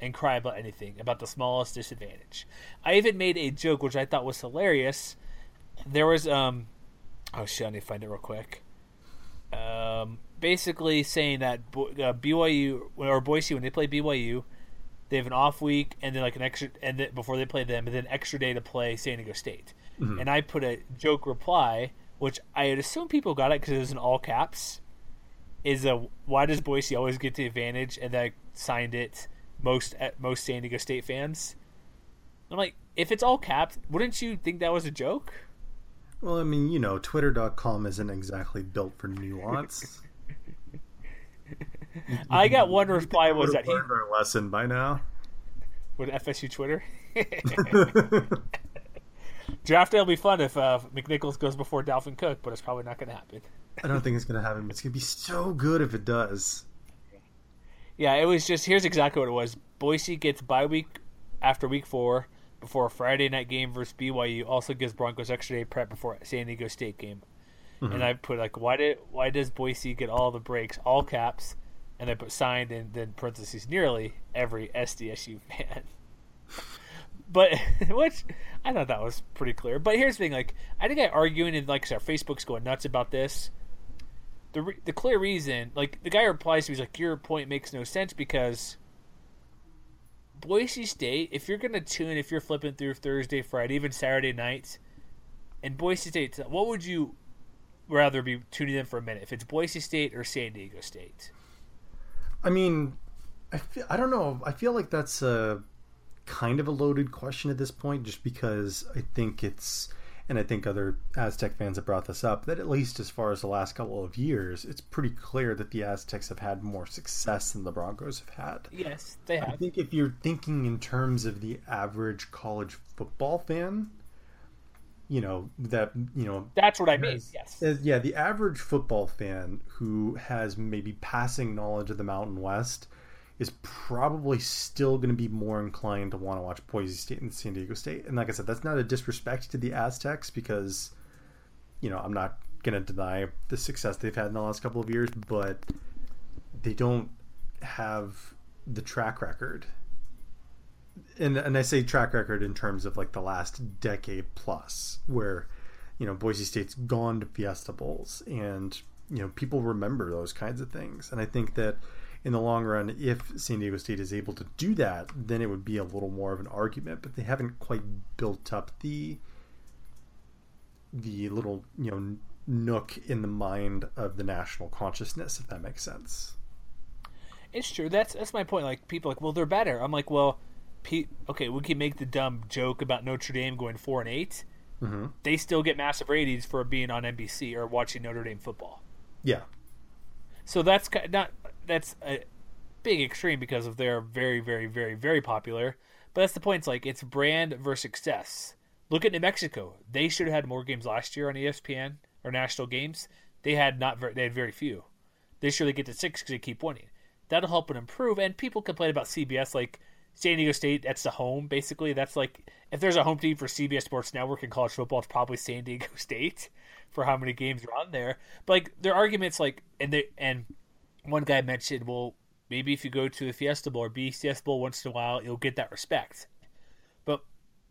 and cry about anything, about the smallest disadvantage. I even made a joke which I thought was hilarious. There was um oh shit, I need to find it real quick. Um basically saying that uh, BYU or Boise when they play BYU, they have an off week and then like an extra and then before they play them and then extra day to play San Diego State. Mm-hmm. And I put a joke reply, which I had assumed people got it because it was in all caps. Is a why does Boise always get the advantage? And I signed it most at most San Diego State fans. I'm like, if it's all caps, wouldn't you think that was a joke? Well, I mean, you know, Twitter.com isn't exactly built for nuance. I got one reply was that he learned our lesson by now. With FSU Twitter. Draft day will be fun if uh, McNichols goes before Dalvin Cook, but it's probably not going to happen. I don't think it's going to happen. It's going to be so good if it does. Yeah, it was just here's exactly what it was. Boise gets bye week after week four before a Friday night game versus BYU. Also gives Broncos extra day prep before San Diego State game. Mm-hmm. And I put like, why did why does Boise get all the breaks, all caps? And I put signed and then parentheses nearly every SDSU fan. but which I thought that was pretty clear. But here's the thing: like I think I arguing and like our Facebook's going nuts about this. The re- the clear reason, like the guy replies to me, he's like, "Your point makes no sense because." Boise State, if you're gonna tune, if you're flipping through Thursday, Friday, even Saturday nights, and Boise State, what would you rather be tuning in for a minute? If it's Boise State or San Diego State? I mean, I feel, I don't know. I feel like that's a kind of a loaded question at this point, just because I think it's and I think other Aztec fans have brought this up, that at least as far as the last couple of years, it's pretty clear that the Aztecs have had more success than the Broncos have had. Yes, they have. I think if you're thinking in terms of the average college football fan, you know that you know that's what I mean. Yes, uh, yeah, the average football fan who has maybe passing knowledge of the Mountain West is probably still going to be more inclined to want to watch Boise State and San Diego State. And like I said, that's not a disrespect to the Aztecs because, you know, I'm not going to deny the success they've had in the last couple of years, but they don't have the track record. And, and I say track record in terms of like the last decade plus, where, you know, Boise State's gone to Fiesta Bowls and, you know, people remember those kinds of things. And I think that in the long run, if San Diego State is able to do that, then it would be a little more of an argument. But they haven't quite built up the the little you know nook in the mind of the national consciousness, if that makes sense. It's true. That's that's my point. Like people, like, well, they're better. I'm like, well, okay, we can make the dumb joke about Notre Dame going four and 8 mm-hmm. They still get massive ratings for being on NBC or watching Notre Dame football. Yeah. So that's not that's a big extreme because of they're very, very, very, very popular. But that's the point. It's like it's brand versus success. Look at New Mexico. They should have had more games last year on ESPN or national games. They had not. Very, they had very few. This year they get to six because they keep winning. That'll help them improve. And people complain about CBS like San Diego State. That's the home basically. That's like if there's a home team for CBS Sports Network in college football, it's probably San Diego State for how many games are on there. But like their arguments like and they and one guy mentioned, well, maybe if you go to the Fiesta Bowl or BCS Bowl once in a while, you'll get that respect. But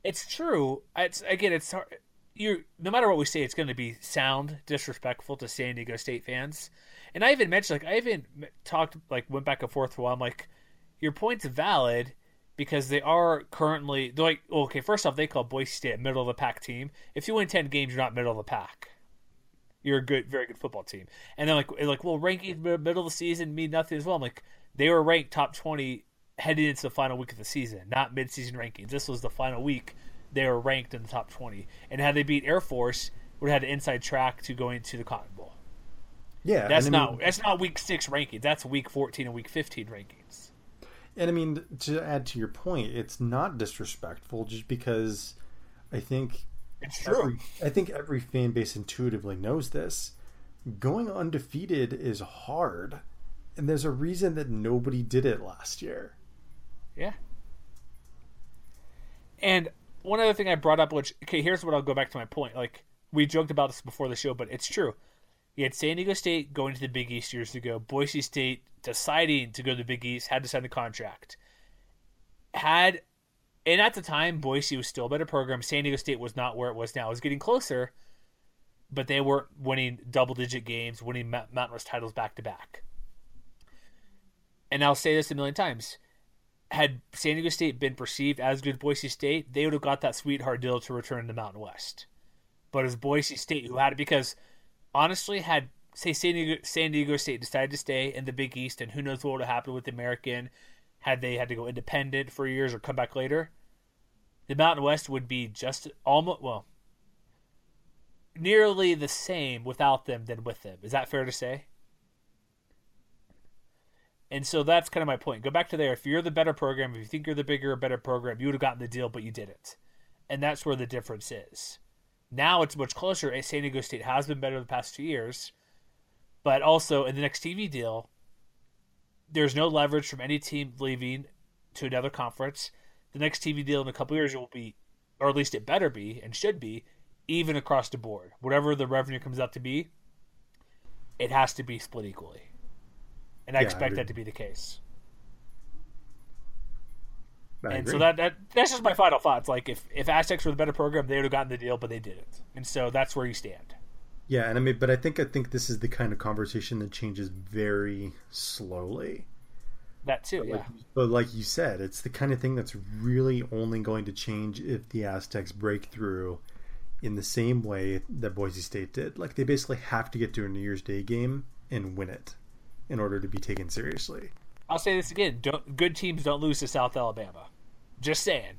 it's true. It's again, it's hard. You no matter what we say, it's going to be sound disrespectful to San Diego State fans. And I even mentioned, like, I even talked, like, went back and forth while. I'm like, your point's valid because they are currently, they're like, okay, first off, they call Boise State a middle of the pack team. If you win 10 games, you're not middle of the pack you're a good, very good football team. And then like, like, well, ranking middle of the season mean nothing as well. I'm like, they were ranked top twenty heading into the final week of the season, not midseason rankings. This was the final week. They were ranked in the top twenty, and had they beat Air Force, would have had an inside track to going to the Cotton Bowl. Yeah, that's not mean, that's not week six rankings. That's week fourteen and week fifteen rankings. And I mean, to add to your point, it's not disrespectful just because I think it's true. Every, I think every fan base intuitively knows this. Going undefeated is hard, and there's a reason that nobody did it last year. Yeah. And one other thing I brought up, which okay, here's what I'll go back to my point. Like we joked about this before the show, but it's true. You had San Diego State going to the Big East years ago. Boise State deciding to go to the Big East had to sign the contract. Had and at the time, Boise was still a better program. San Diego State was not where it was now. It was getting closer, but they weren't winning double digit games, winning Mountain West titles back to back. And I'll say this a million times. Had San Diego State been perceived as good as Boise State, they would have got that sweetheart deal to return to Mountain West. But it's Boise State who had it because, honestly, had say San Diego, San Diego State decided to stay in the Big East, and who knows what would have happened with the American had they had to go independent for years or come back later, the Mountain West would be just almost well nearly the same without them than with them. Is that fair to say? And so that's kind of my point. Go back to there. If you're the better program, if you think you're the bigger, better program, you would have gotten the deal, but you didn't. And that's where the difference is. Now it's much closer. San Diego State has been better the past two years, but also in the next TV deal, there's no leverage from any team leaving to another conference. The next TV deal in a couple years will be, or at least it better be and should be, even across the board. Whatever the revenue comes out to be, it has to be split equally. And I yeah, expect I that to be the case. I and agree. so that, that that's just my final thoughts. Like if if Aztecs were the better program, they would have gotten the deal, but they didn't. And so that's where you stand. Yeah, and I mean, but I think I think this is the kind of conversation that changes very slowly. That too, yeah. Like, but like you said, it's the kind of thing that's really only going to change if the Aztecs break through in the same way that Boise State did. Like they basically have to get to a New Year's Day game and win it in order to be taken seriously. I'll say this again: don't, good teams don't lose to South Alabama. Just saying.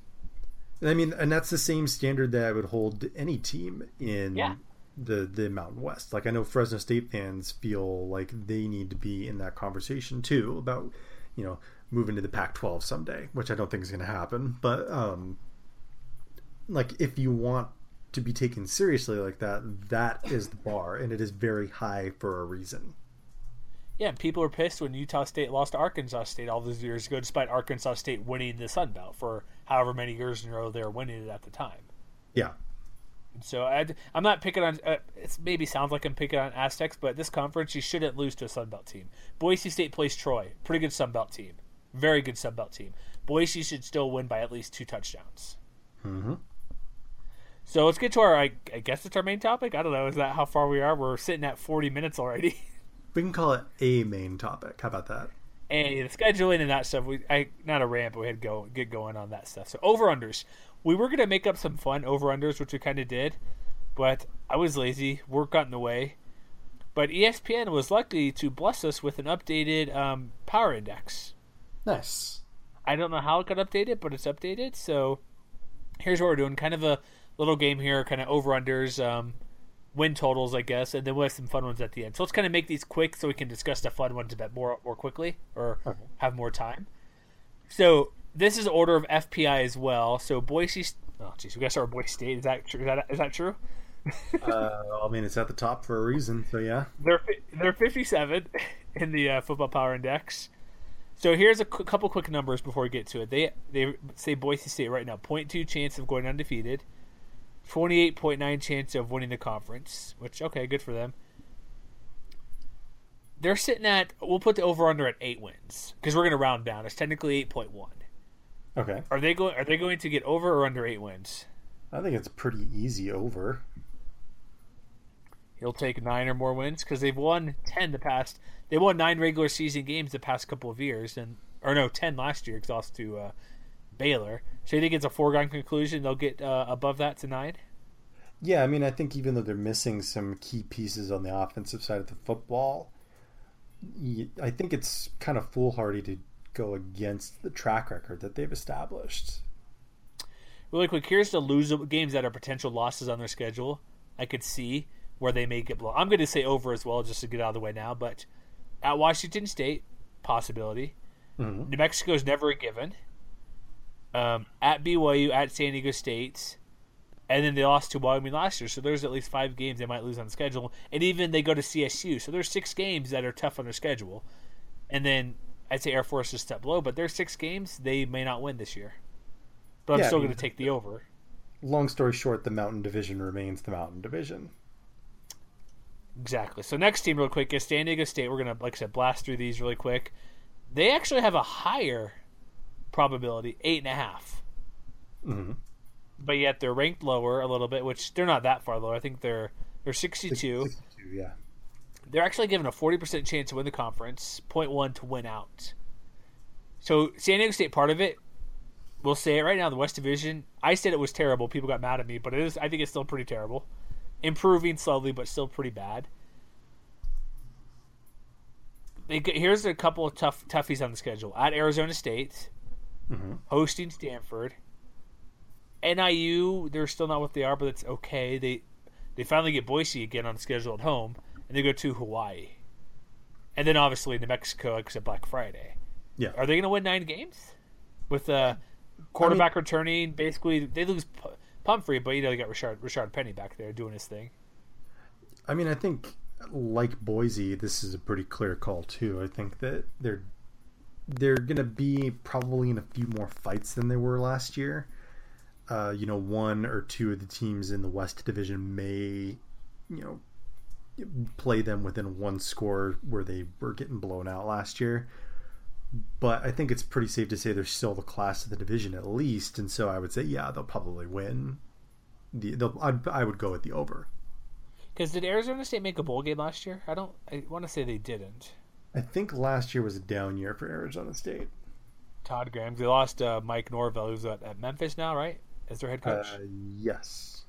I mean, and that's the same standard that I would hold any team in Yeah. the the Mountain West. Like I know Fresno State fans feel like they need to be in that conversation too about, you know, moving to the Pac-12 someday, which I don't think is going to happen. But um, like if you want to be taken seriously like that, that is the bar, and it is very high for a reason. Yeah, people were pissed when Utah State lost to Arkansas State all those years ago, despite Arkansas State winning the Sun Belt for however many years in a row they were winning it at the time. Yeah, So I, am not picking on. Uh, it maybe sounds like I'm picking on Aztecs, but this conference you shouldn't lose to a Sun Belt team. Boise State plays Troy, pretty good Sun Belt team, very good Sun Belt team. Boise should still win by at least two touchdowns. Mhm. So let's get to our. I, I guess it's our main topic. I don't know. Is that how far we are? We're sitting at 40 minutes already. we can call it a main topic. How about that? and the scheduling and that stuff. We I not a rant, but we had go get going on that stuff. So over unders, we were gonna make up some fun over unders, which we kind of did, but I was lazy. Work got in the way. But ESPN was lucky to bless us with an updated um, power index. Nice. I don't know how it got updated, but it's updated. So here's what we're doing: kind of a little game here, kind of over unders, um, win totals, I guess, and then we'll have some fun ones at the end. So let's kind of make these quick so we can discuss the fun ones a bit more more quickly or Okay. have more time. So this is order of FPI as well. So Boise. Oh, jeez, we got to start with Boise State. Is that true? Is that is that true? Uh, I mean, it's at the top for a reason. So yeah. They're they're 57 in the uh, Football Power Index. So here's a couple quick numbers before we get to it. They they say Boise State right now 0.2 chance of going undefeated, 28.9 chance of winning the conference, which okay, good for them. They're sitting at we'll put the over under at 8 wins because we're going to round down. It's technically 8.1. Okay. Are they going are they going to get over or under 8 wins? I think it's pretty easy over. He'll take nine or more wins because they've won ten the past. They won nine regular season games the past couple of years, and or no, ten last year. lost to uh, Baylor. So you think it's a foregone conclusion they'll get uh, above that to nine? Yeah, I mean, I think even though they're missing some key pieces on the offensive side of the football, I think it's kind of foolhardy to go against the track record that they've established. Really quick, here's the lose games that are potential losses on their schedule. I could see where they may get blown. I'm going to say over as well, just to get out of the way now. But at Washington State, possibility. Mhm. New Mexico is never a given. Um, at BYU, at San Diego State, and then they lost to Wyoming last year. So there's at least five games they might lose on the schedule, and even they go to CSU. So there's six games that are tough on their schedule, and then I'd say Air Force is a step below, but there's six games they may not win this year. But I'm Yeah, I still mean- going to take the over. Long story short, the Mountain Division remains the Mountain Division. Exactly. So next team, real quick, is San Diego State. We're gonna, like I said, blast through these really quick. They actually have a higher probability, eight and a half, hmm but yet they're ranked lower a little bit, which they're not that far lower. I think they're they're 62. Yeah. They're actually given a 40% chance to win the conference, 0.1 to win out. So San Diego State, part of it, we'll say it right now, the West Division. I said it was terrible. People got mad at me, but it is. I think it's still pretty terrible. Improving slowly, but still pretty bad. They get, here's a couple of tough toughies on the schedule: at Arizona State, Mhm. hosting Stanford. NIU, they're still not what they are, but it's okay. They they finally get Boise again on schedule at home, and they go to Hawaii, and then obviously New Mexico except Black Friday. Yeah. Are they going to win nine games with uh, quarterback returning? Basically, they lose P- Pumphrey, but you know they got Rashaad Rashaad Penny back there doing his thing. I mean, I think like Boise, this is a pretty clear call too. I think that they're they're gonna be probably in a few more fights than they were last year. Uh, you know, one or two of the teams in the West Division may, you know, play them within one score where they were getting blown out last year. But I think it's pretty safe to say they're still the class of the division at least, and so I would say, yeah, they'll probably win. The they'll, I'd, I would go with the over. Because did Arizona State make a bowl game last year? I don't. I want to say they didn't. I think last year was a down year for Arizona State. Todd Graham. They lost uh, Mike Norvell, who's at, at Memphis now, right? As their head coach. Uh, yes.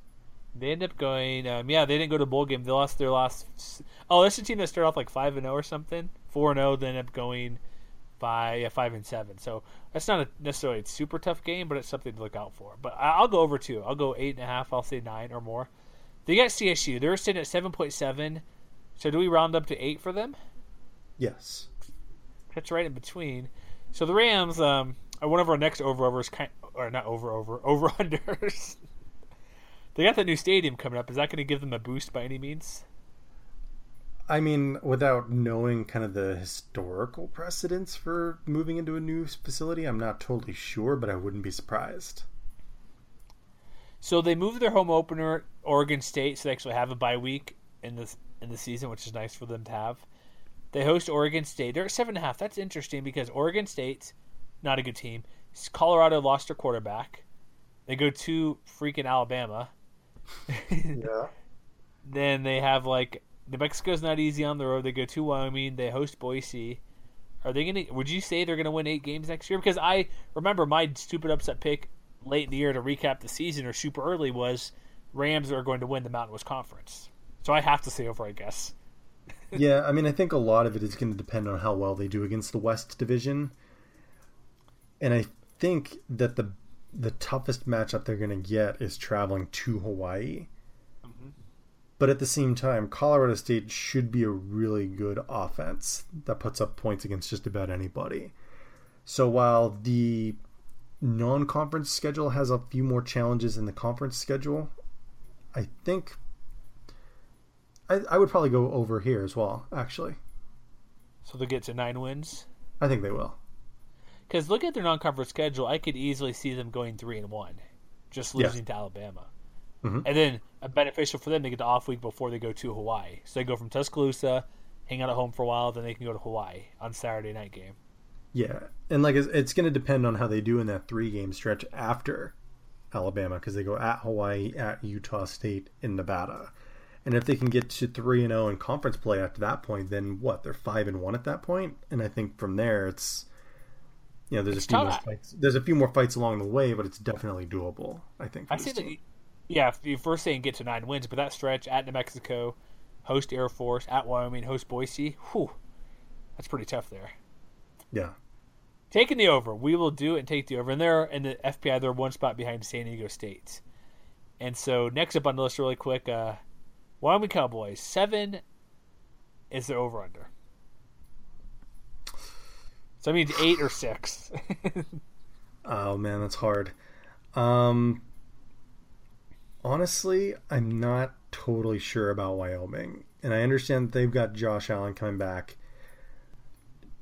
They end up going. Um, yeah, they didn't go to bowl game. They lost their last. Oh, that's a team that started off like five and zero or something. Four and zero. Then end up going by yeah, five and seven. So that's not a necessarily a super tough game, but it's something to look out for. But I- will go over two. I'll go eight and a half. I'll say nine or more. They got CSU. They're sitting at seven point seven. So do we round up to eight for them? Yes. That's right in between. So the Rams, um, are one of our next over overs, kind or not over over over unders. they got that new stadium coming up. Is that going to give them a boost by any means? I mean, without knowing kind of the historical precedents for moving into a new facility, I'm not totally sure, but I wouldn't be surprised. So they moved their home opener, Oregon State, so they actually have a bye week in the in the season, which is nice for them to have. They host Oregon State. They're at seven and a half. That's interesting because Oregon State's not a good team. Colorado lost their quarterback. They go to freaking Alabama. yeah. Then they have like New Mexico's not easy on the road. They go to Wyoming. They host Boise. Are they gonna? Would you say they're gonna win eight games next year? Because I remember my stupid upset pick late in the year to recap the season or super early was Rams are going to win the Mountain West Conference. So I have to say over, I guess. Yeah, I mean, I think a lot of it is going to depend on how well they do against the West Division, and I think that the the toughest matchup they're going to get is traveling to Hawaii. Mm-hmm. But at the same time, Colorado State should be a really good offense that puts up points against just about anybody. So while the non conference schedule has a few more challenges than the conference schedule, I think I, I would probably go over here as well, actually. So they'll get to nine wins? I think they will. Because look at their non conference schedule, I could easily see them going three and one, just losing to Alabama. Mm-hmm. And then a beneficial for them, they get the off week before they go to Hawaii. So they go from Tuscaloosa, hang out at home for a while, then they can go to Hawaii on Saturday night game. Yeah, and like it's, it's going to depend on how they do in that three game stretch after Alabama because they go at Hawaii, at Utah State, in Nevada, and if they can get to three and zero oh in conference play after that point, then what? They're five and one at that point, and I think from there it's you know there's it's a few more fights. There's a few more fights along the way, but it's definitely doable. I think. I see that yeah, if you first saying get to nine wins, but that stretch at New Mexico, host Air Force, at Wyoming, host Boise, whew, that's pretty tough there. Yeah. Taking the over, we will do it and take the over. And they're in the FPI, they're one spot behind San Diego State. And so next up on the list, really quick, uh, Wyoming Cowboys seven is the over under. So that means eight or six. oh man, that's hard. Um, honestly, I'm not totally sure about Wyoming, and I understand they've got Josh Allen coming back,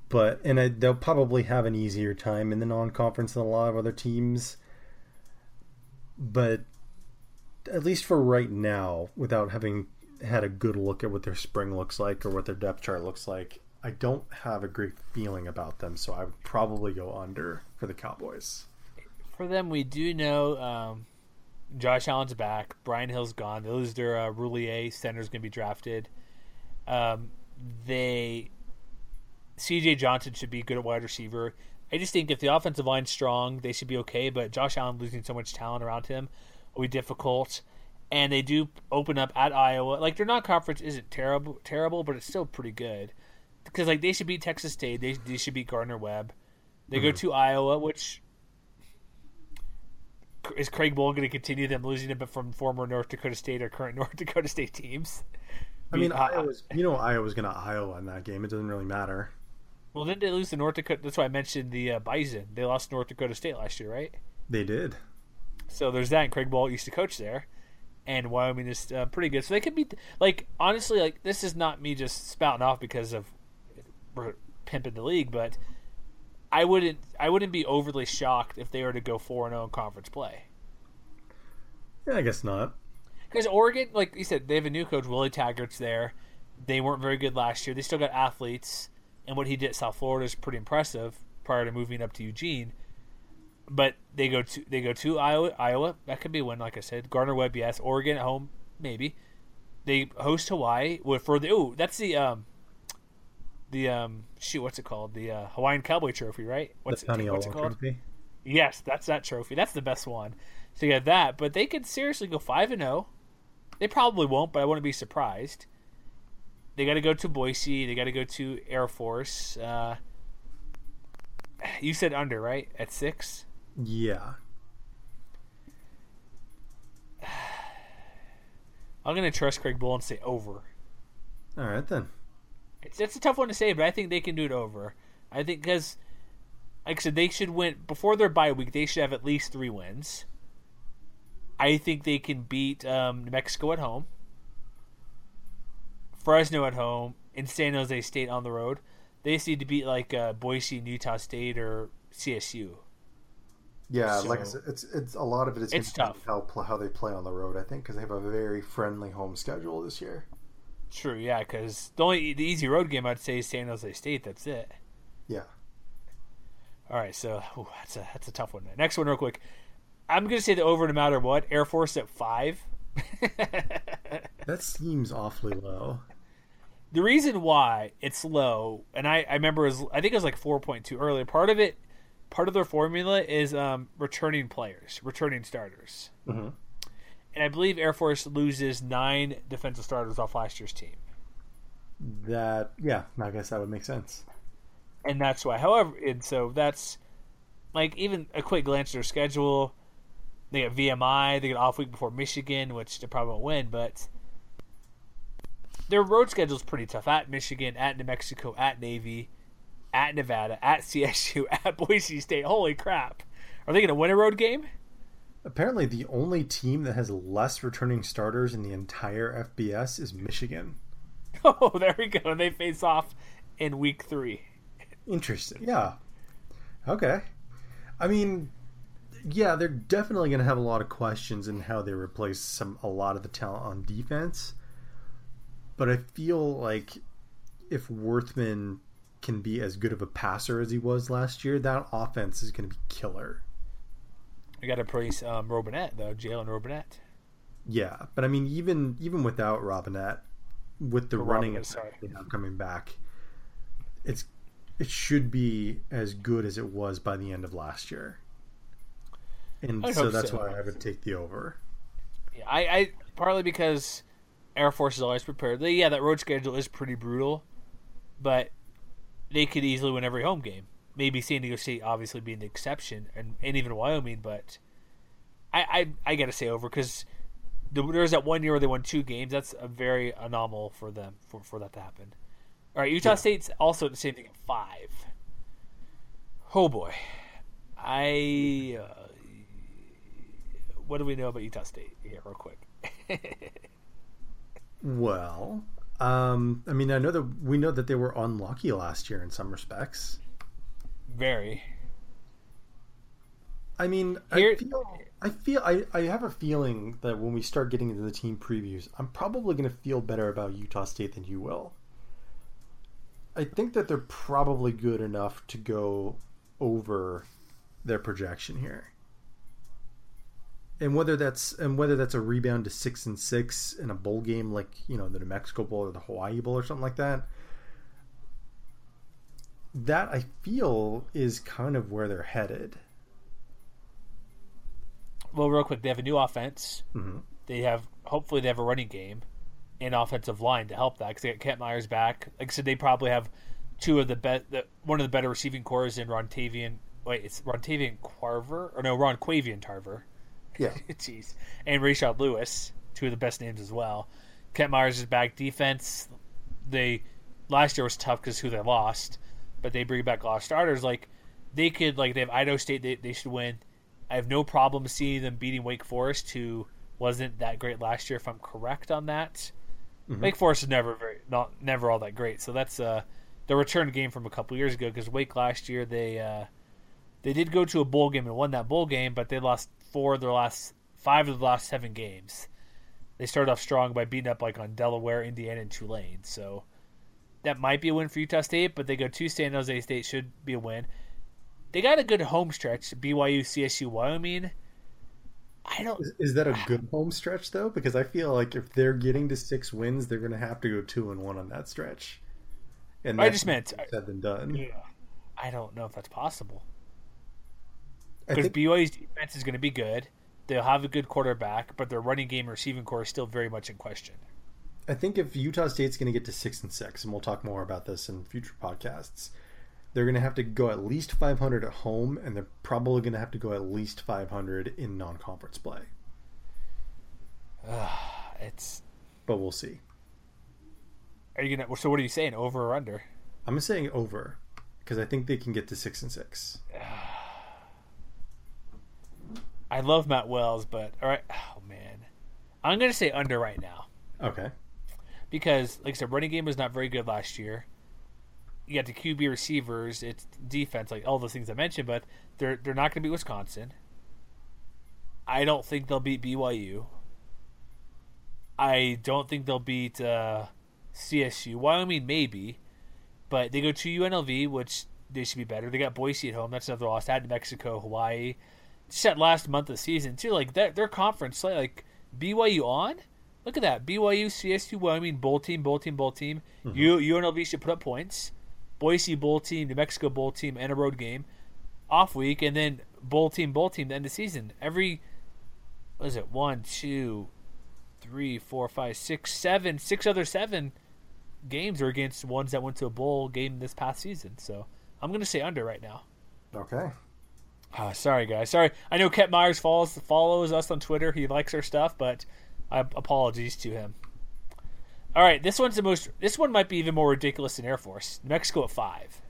but and I, they'll probably have an easier time in the non-conference than a lot of other teams. But at least for right now, without having had a good look at what their spring looks like or what their depth chart looks like, I don't have a great feeling about them. So I would probably go under for the Cowboys. For them, we do know um, Josh Allen's back. Brian Hill's gone. They lose their uh, Roullier. Center's going to be drafted. Um, they C.J. Johnson should be good at wide receiver. I just think if the offensive line's strong, they should be okay. But Josh Allen losing so much talent around him will be difficult. And they do open up at Iowa. Like their non-conference isn't terrible, terrible, but it's still pretty good. Because like they should beat Texas State. They they should beat Gardner Webb. They mm-hmm. go to Iowa, which is Craig Bohl going to continue them losing him from former North Dakota State or current North Dakota State teams? I mean, I mean Iowa's, you know, Iowa's going to Iowa in that game. It doesn't really matter. Well, didn't they lose to North Dakota? That's why I mentioned the uh, Bison. They lost North Dakota State last year, right? They did. So there's that. And Craig Bohl used to coach there, and Wyoming is uh, pretty good. So they could be like honestly, like this is not me just spouting off because of we're pimping the league, but I wouldn't I wouldn't be overly shocked if they were to go four and zero oh in conference play. Yeah, I guess not. Because Oregon, like you said, they have a new coach, Willie Taggart's there. They weren't very good last year. They still got athletes, and what he did at South Florida is pretty impressive prior to moving up to Eugene. But they go to they go to Iowa. Iowa that could be win, like I said. Gardner Webb, yes. Oregon at home, maybe. They host Hawaii for the oh that's the um the um shoot what's it called the uh, Hawaiian Cowboy Trophy right? What's, the it, what's it called? Trophy? Yes, that's that trophy. That's the best one. So you got that, but they could seriously go five and zero. Oh. They probably won't, but I wouldn't be surprised. They got to go to Boise. They got to go to Air Force. Uh, you said under right at six. Yeah. I'm gonna trust Craig Bohl and say over. All right then. It's it's a tough one to say, but I think they can do it over. I think because, like I said, they should win before their bye week. They should have at least three wins. I think they can beat um, New Mexico at home, Fresno at home, and San Jose State on the road. They just need to beat like uh, Boise and Utah State or CSU. Yeah, So- like I said, it's it's a lot of it is It's tough. how how they play on the road. I think because they have a very friendly home schedule this year. True, yeah, because the only the easy road game I'd say is San Jose State. That's it. Yeah. All right, so ooh, that's a that's a tough one. Next one, real quick. I'm gonna say the over no matter what. Air Force at five. That seems awfully low. the reason why it's low, and I, I remember was, I think it was like 4.2 earlier. Part of it, part of their formula is um, returning players, returning starters. Mhm. And I believe Air Force loses nine defensive starters off last year's team, That yeah, I guess that would make sense. and that's why. However, and so that's like even a quick glance at their schedule. They get VMI. They get off week before Michigan, which they probably won't win, but their road schedule is pretty tough. At Michigan, at New Mexico, at Navy, at Nevada, at CSU, at Boise State. Holy crap! Are they going to win a road game? Apparently, the only team that has less returning starters in the entire FBS is Michigan. Oh, there we go. They face off in week three. Interesting. Yeah. Okay. I mean, yeah, they're definitely going to have a lot of questions in how they replace some a lot of the talent on defense. But I feel like if Worthman can be as good of a passer as he was last year, that offense is going to be killer. We got to praise um, Robinette though, Jalen Robinette. Yeah, but I mean, even even without Robinette, with the Or running attack coming back, it's it should be as good as it was by the end of last year. And so that's so. why I would take the over. Yeah, I, I partly because Air Force is always prepared. Yeah, that road schedule is pretty brutal, but they could easily win every home game. Maybe San Diego State obviously being the exception, and, and even Wyoming. But I I, I got to say over because there was that one year where they won two games. That's a very anomal for them for, for that to happen. All right, Utah State's also the same thing at five. Oh boy, I. Uh, what do we know about Utah State? here, real quick. Well, um, I mean, I know that we know that they were unlucky last year in some respects. Very. I mean, Here- I feel, I feel, I, I have a feeling that when we start getting into the team previews, I'm probably going to feel better about Utah State than you will. I think that they're probably good enough to go over their projection here. And whether that's and whether that's a rebound to six and six in a bowl game like you know the New Mexico Bowl or the Hawaii Bowl or something like that, that I feel is kind of where they're headed. Well, real quick, they have a new offense. Mhm. They have hopefully they have a running game and offensive line to help that because they got Kent Myers back. Like I said, they probably have two of the best, one of the better receiving cores in Rontavian. Wait, it's Rontavian Carver or no Ron Quavian Tarver. Yeah. Jeez, and Rayshad Lewis, two of the best names as well. Kent Myers is back. Defense, they last year was tough because who they lost, but they bring back a lot of starters. Like they could, like they have Idaho State, they, they should win. I have no problem seeing them beating Wake Forest, who wasn't that great last year, if I'm correct on that. Wake Forest is never very, not never all that great. So that's uh, the return game from a couple years ago because Wake last year they uh, they did go to a bowl game and won that bowl game, but they lost four of their last five of the last seven games. They started off strong by beating up like on Delaware, Indiana, and Tulane. So that might be a win for Utah State, but they go to San Jose State should be a win. They got a good home stretch: BYU, CSU, Wyoming. I don't. Is, is that a good home stretch though? Because I feel like if they're getting to six wins, they're going to have to go two and one on that stretch. And I just meant- said than done. Yeah, I don't know if that's possible because think BYU's defense is going to be good. They'll have a good quarterback, but their running game and receiving core is still very much in question. I think if Utah State's going to get to six and six, and we'll talk more about this in future podcasts, they're going to have to go at least 500 at home, and they're probably going to have to go at least 500 in non-conference play. Uh, it's. But we'll see. Are you gonna? So what are you saying? Over or under? I'm saying over because I think they can get to six and six. I love Matt Wells, but all right. Oh man, I'm gonna say under right now. Okay. Because, like I said, running game was not very good last year. You got the QB receivers, it's defense, like all those things I mentioned, but they're they're not going to beat Wisconsin. I don't think they'll beat BYU. I don't think they'll beat uh, CSU. Wyoming maybe, but they go to UNLV, which they should be better. They got Boise at home. That's another loss. Had New Mexico, Hawaii. Just that last month of the season too. Like that, their conference, like BYU on. Look at that. BYU, CSU, Wyoming, bowl team, bowl team, bowl team. Mm-hmm. U, UNLV should put up points. Boise bowl team, New Mexico bowl team, and a road game. Off week, and then bowl team, bowl team, the end of the season. Every, what is it? One, two, three, four, five, six, seven, six other seven games are against ones that went to a bowl game this past season. So I'm going to say under right now. Okay. Oh, sorry, guys. Sorry. I know Kent Myers follows follows us on Twitter. He likes our stuff, but I apologies to him. All right, this one's the most. This one might be even more ridiculous than Air Force. New Mexico at five.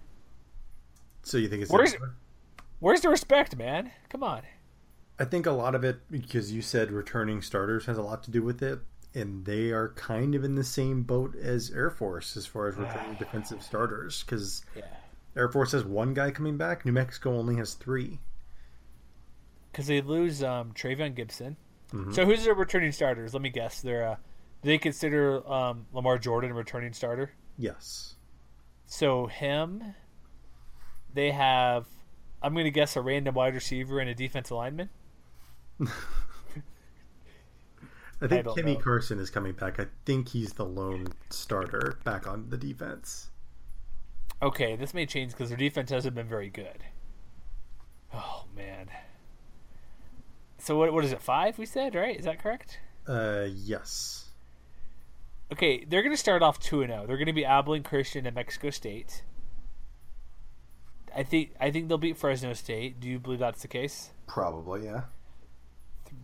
So you think it's where's where's the respect, man? Come on. I think a lot of it because you said returning starters has a lot to do with it, and they are kind of in the same boat as Air Force as far as returning defensive starters. Because yeah. Air Force has one guy coming back, New Mexico only has three. Because they lose um, Tre'Von Gibson. Mm-hmm. So who's their returning starters? Let me guess. They're uh, they consider um, Lamar Jordan a returning starter? Yes. So him, they have. I'm going to guess a random wide receiver and a defensive lineman. I think I Kenny know. Carson is coming back. I think he's the lone starter back on the defense. Okay, this may change because their defense hasn't been very good. Oh man. So what what is it? Five we said right? Is that correct? Uh, yes. Okay, they're going to start off two and zero. Oh. They're going to be Abilene Christian and Mexico State. I think I think they'll beat Fresno State. Do you believe that's the case? Probably, yeah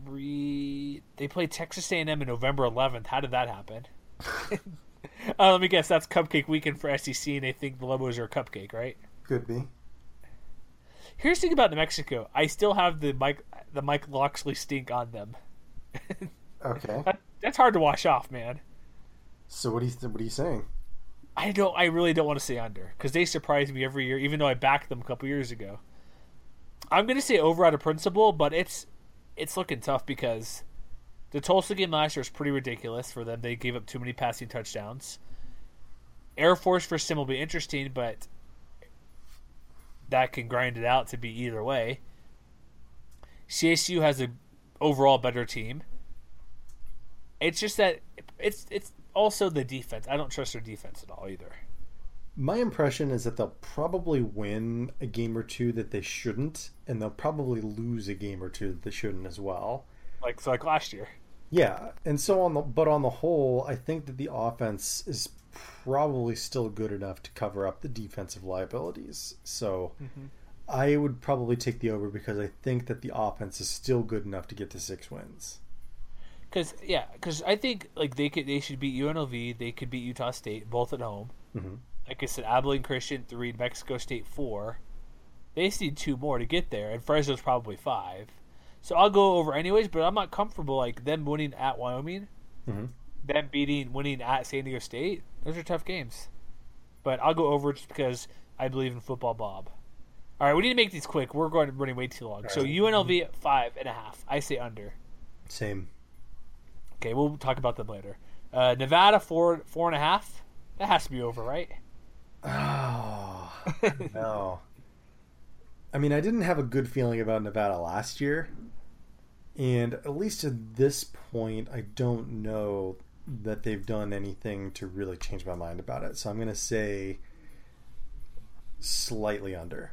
three. They play Texas A&M in November 11th. How did that happen? uh, let me guess. That's Cupcake Weekend for SEC, and they think the Lobos are a cupcake, right? Could be. Here's the thing about New Mexico. I still have the Mike the Mike Locksley stink on them. okay. That, that's hard to wash off, man. So what are you what are you saying? I don't. I really don't want to say under because they surprise me every year, even though I backed them a couple years ago. I'm going to say over out of principle, but it's it's looking tough because the Tulsa game last year was pretty ridiculous for them. They gave up too many passing touchdowns. Air Force for Sim will be interesting, but that can grind it out to be either way. CSU has a overall better team. It's just that it's it's also the defense. I don't trust their defense at all either. My impression is that they'll probably win a game or two that they shouldn't, and they'll probably lose a game or two that they shouldn't as well. Like so like last year. Yeah, and so on the but on the whole, I think that the offense is probably still good enough to cover up the defensive liabilities. So mm-hmm. I would probably take the over because I think that the offense is still good enough to get to six wins. Because yeah, because I think like they could they should beat UNLV, they could beat Utah State both at home. Mm-hmm like I said, Abilene Christian three, Mexico State four. They just need two more to get there, and Fresno's probably five. So I'll go over anyways, but I'm not comfortable like them winning at Wyoming, mm-hmm. them beating winning at San Diego State. Those are tough games, but I'll go over just because I believe in football, Bob. All right, we need to make these quick. We're going running way too long. Right. So UNLV at five and a half. I say under. Same. Okay, we'll talk about them later. Uh, Nevada four four and a half. That has to be over, right? Oh no. I mean, I didn't have a good feeling about Nevada last year, and at least at this point, I don't know that they've done anything to really change my mind about it. So I'm going to say slightly under.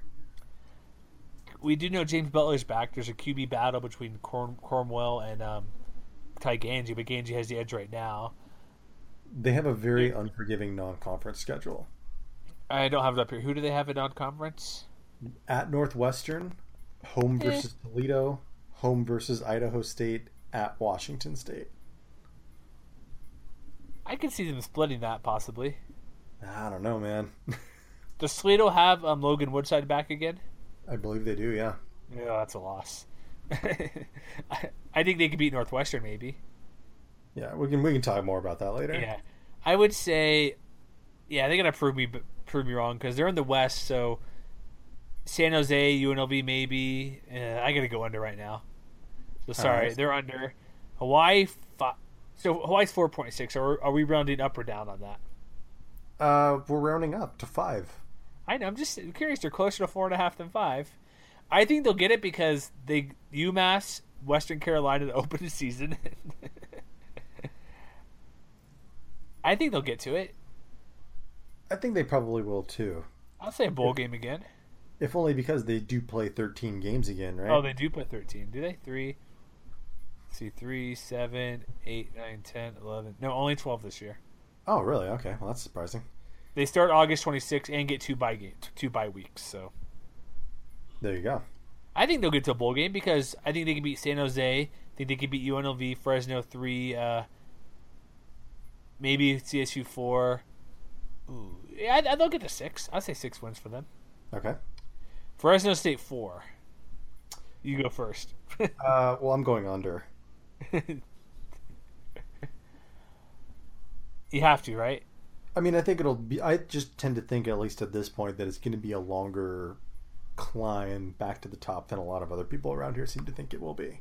We do know James Butler's back. There's a QB battle between Corn- Cornwell and um, Ty Gangi, but Gangi has the edge right now. They have a very unforgiving non-conference schedule. I don't have it up here. Who do they have in non-conference? At Northwestern, home Eh. versus Toledo, home versus Idaho State, at Washington State. I could see them splitting that possibly. I don't know, man. Does Toledo have um, Logan Woodside back again? I believe they do. Yeah. Yeah, that's a loss. I, I think they could beat Northwestern, maybe. Yeah, we can we can talk more about that later. Yeah, I would say, yeah, they're gonna prove me prove me wrong because they're in the West. So San Jose, UNLV, maybe. Uh, I gotta go under right now. So sorry, right. they're under. Hawaii, so Hawaii's four point six. Are are we rounding up or down on that? Uh, we're rounding up to five. I know. I'm just curious. They're closer to four and a half than five. I think they'll get it because they UMass, Western Carolina to open the season. I think they'll get to it. I think they probably will too. I'll say a bowl game again. If only because they do play 13 games again, right? Oh, they do play 13. Do they? Three. Let's see, three, seven, eight, nine, ten, eleven. No, only 12 this year. Oh, really? Okay. Well, that's surprising. They start August 26th and get two bye game, two bye weeks. So There you go. I think they'll get to a bowl game because I think they can beat San Jose. I think they can beat UNLV, Fresno three, uh, maybe CSU four. Ooh, yeah, I, I, they'll get to six. I'd say six wins for them. Okay. Fresno State four. You go first. Uh, well, I'm going under. You have to, right? I mean, I think it'll be. I just tend to think, at least at this point, that it's going to be a longer climb back to the top than a lot of other people around here seem to think it will be.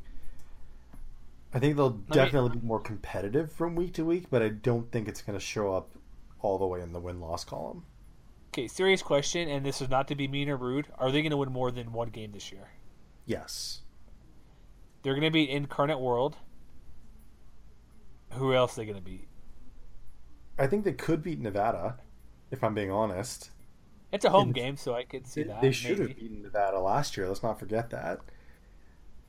I think they'll me- definitely be more competitive from week to week, but I don't think it's going to show up all the way in the win loss column. Okay, serious question, and this is not to be mean or rude. Are they going to win more than one game this year? Yes. They're going to beat Incarnate Word. Who else are they going to beat? I think they could beat Nevada, if I'm being honest. It's a home And game, so I could see They, that. they should have beaten Nevada last year. Let's not forget that.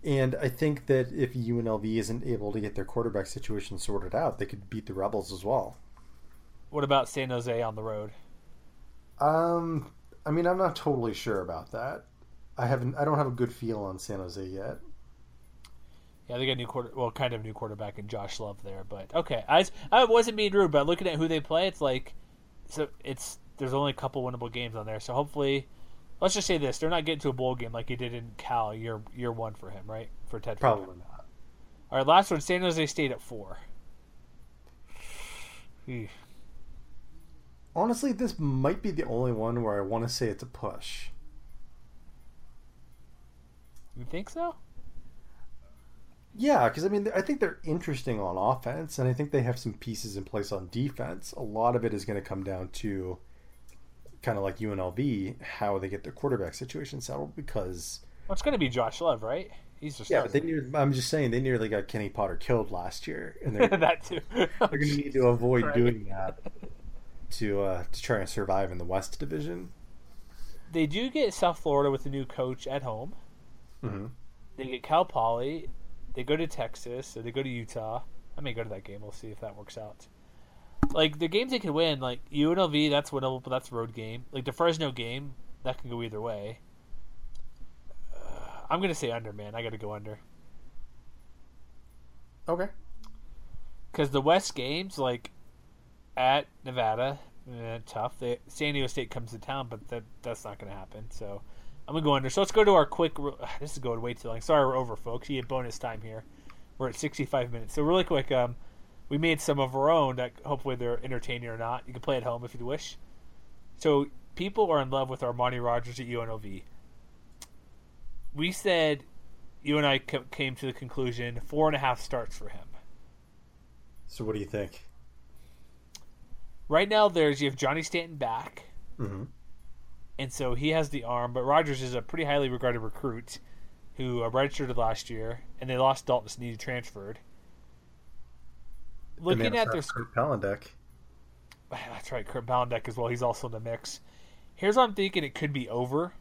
And I think that if UNLV isn't able to get their quarterback situation sorted out, they could beat the Rebels as well. What about San Jose on the road? Um, I mean, I'm not totally sure about that. I haven't. I don't have a good feel on San Jose yet. Yeah, they got a new quarter, well, kind of a new quarterback in Josh Love there, but okay. I, I wasn't being rude, but looking at who they play, it's like, so it's there's only a couple winnable games on there. So hopefully, let's just say this: they're not getting to a bowl game like you did in Cal year year one for him, right? For Ted. Probably not. All right, last one: San Jose State at four. Eesh. Honestly, this might be the only one where I want to say it's a push. You think so? Yeah, because I mean, I think they're interesting on offense, and I think they have some pieces in place on defense. A lot of it is going to come down to kind of like UNLV, how they get their quarterback situation settled. Because Well, it's going to be Josh Love, right? He's just yeah, but they near, I'm just saying they nearly got Kenny Potter killed last year, and they're, that too. they're going to need to avoid Right. doing that to uh, to try and survive in the West Division. They do get South Florida with a new coach at home. hmm They get Cal Poly. They go to Texas. Or they go to Utah. I may go to that game. We'll see if that works out. Like the games they can win, like UNLV, that's winnable, but that's a road game. Like the Fresno game, that can go either way. Uh, I'm gonna say under, man. I got to go under Okay. because the West games, like at Nevada, eh, tough. They, San Diego State comes to town, but that that's not gonna happen. So I'm gonna go under. So let's go to our quick. This is going way too long. Sorry, we're over, folks. You get bonus time here. We're at 65 minutes. So really quick, um, we made some of our own that hopefully they're entertaining or not. You can play at home if you wish. So people are in love with Armani Rogers at UNLV. We said you and I came to the conclusion four and a half starts for him. So what do you think? Right now, there's you have Johnny Stanton back. hmm and so he has the arm. But Rogers is a pretty highly regarded recruit who uh, redshirted last year, and they lost Dalton Sneed, transferred. Looking at their, Kurt Palandech. that's right, Kurt Palandech as well. He's also in the mix. Here's what I'm thinking: it could be over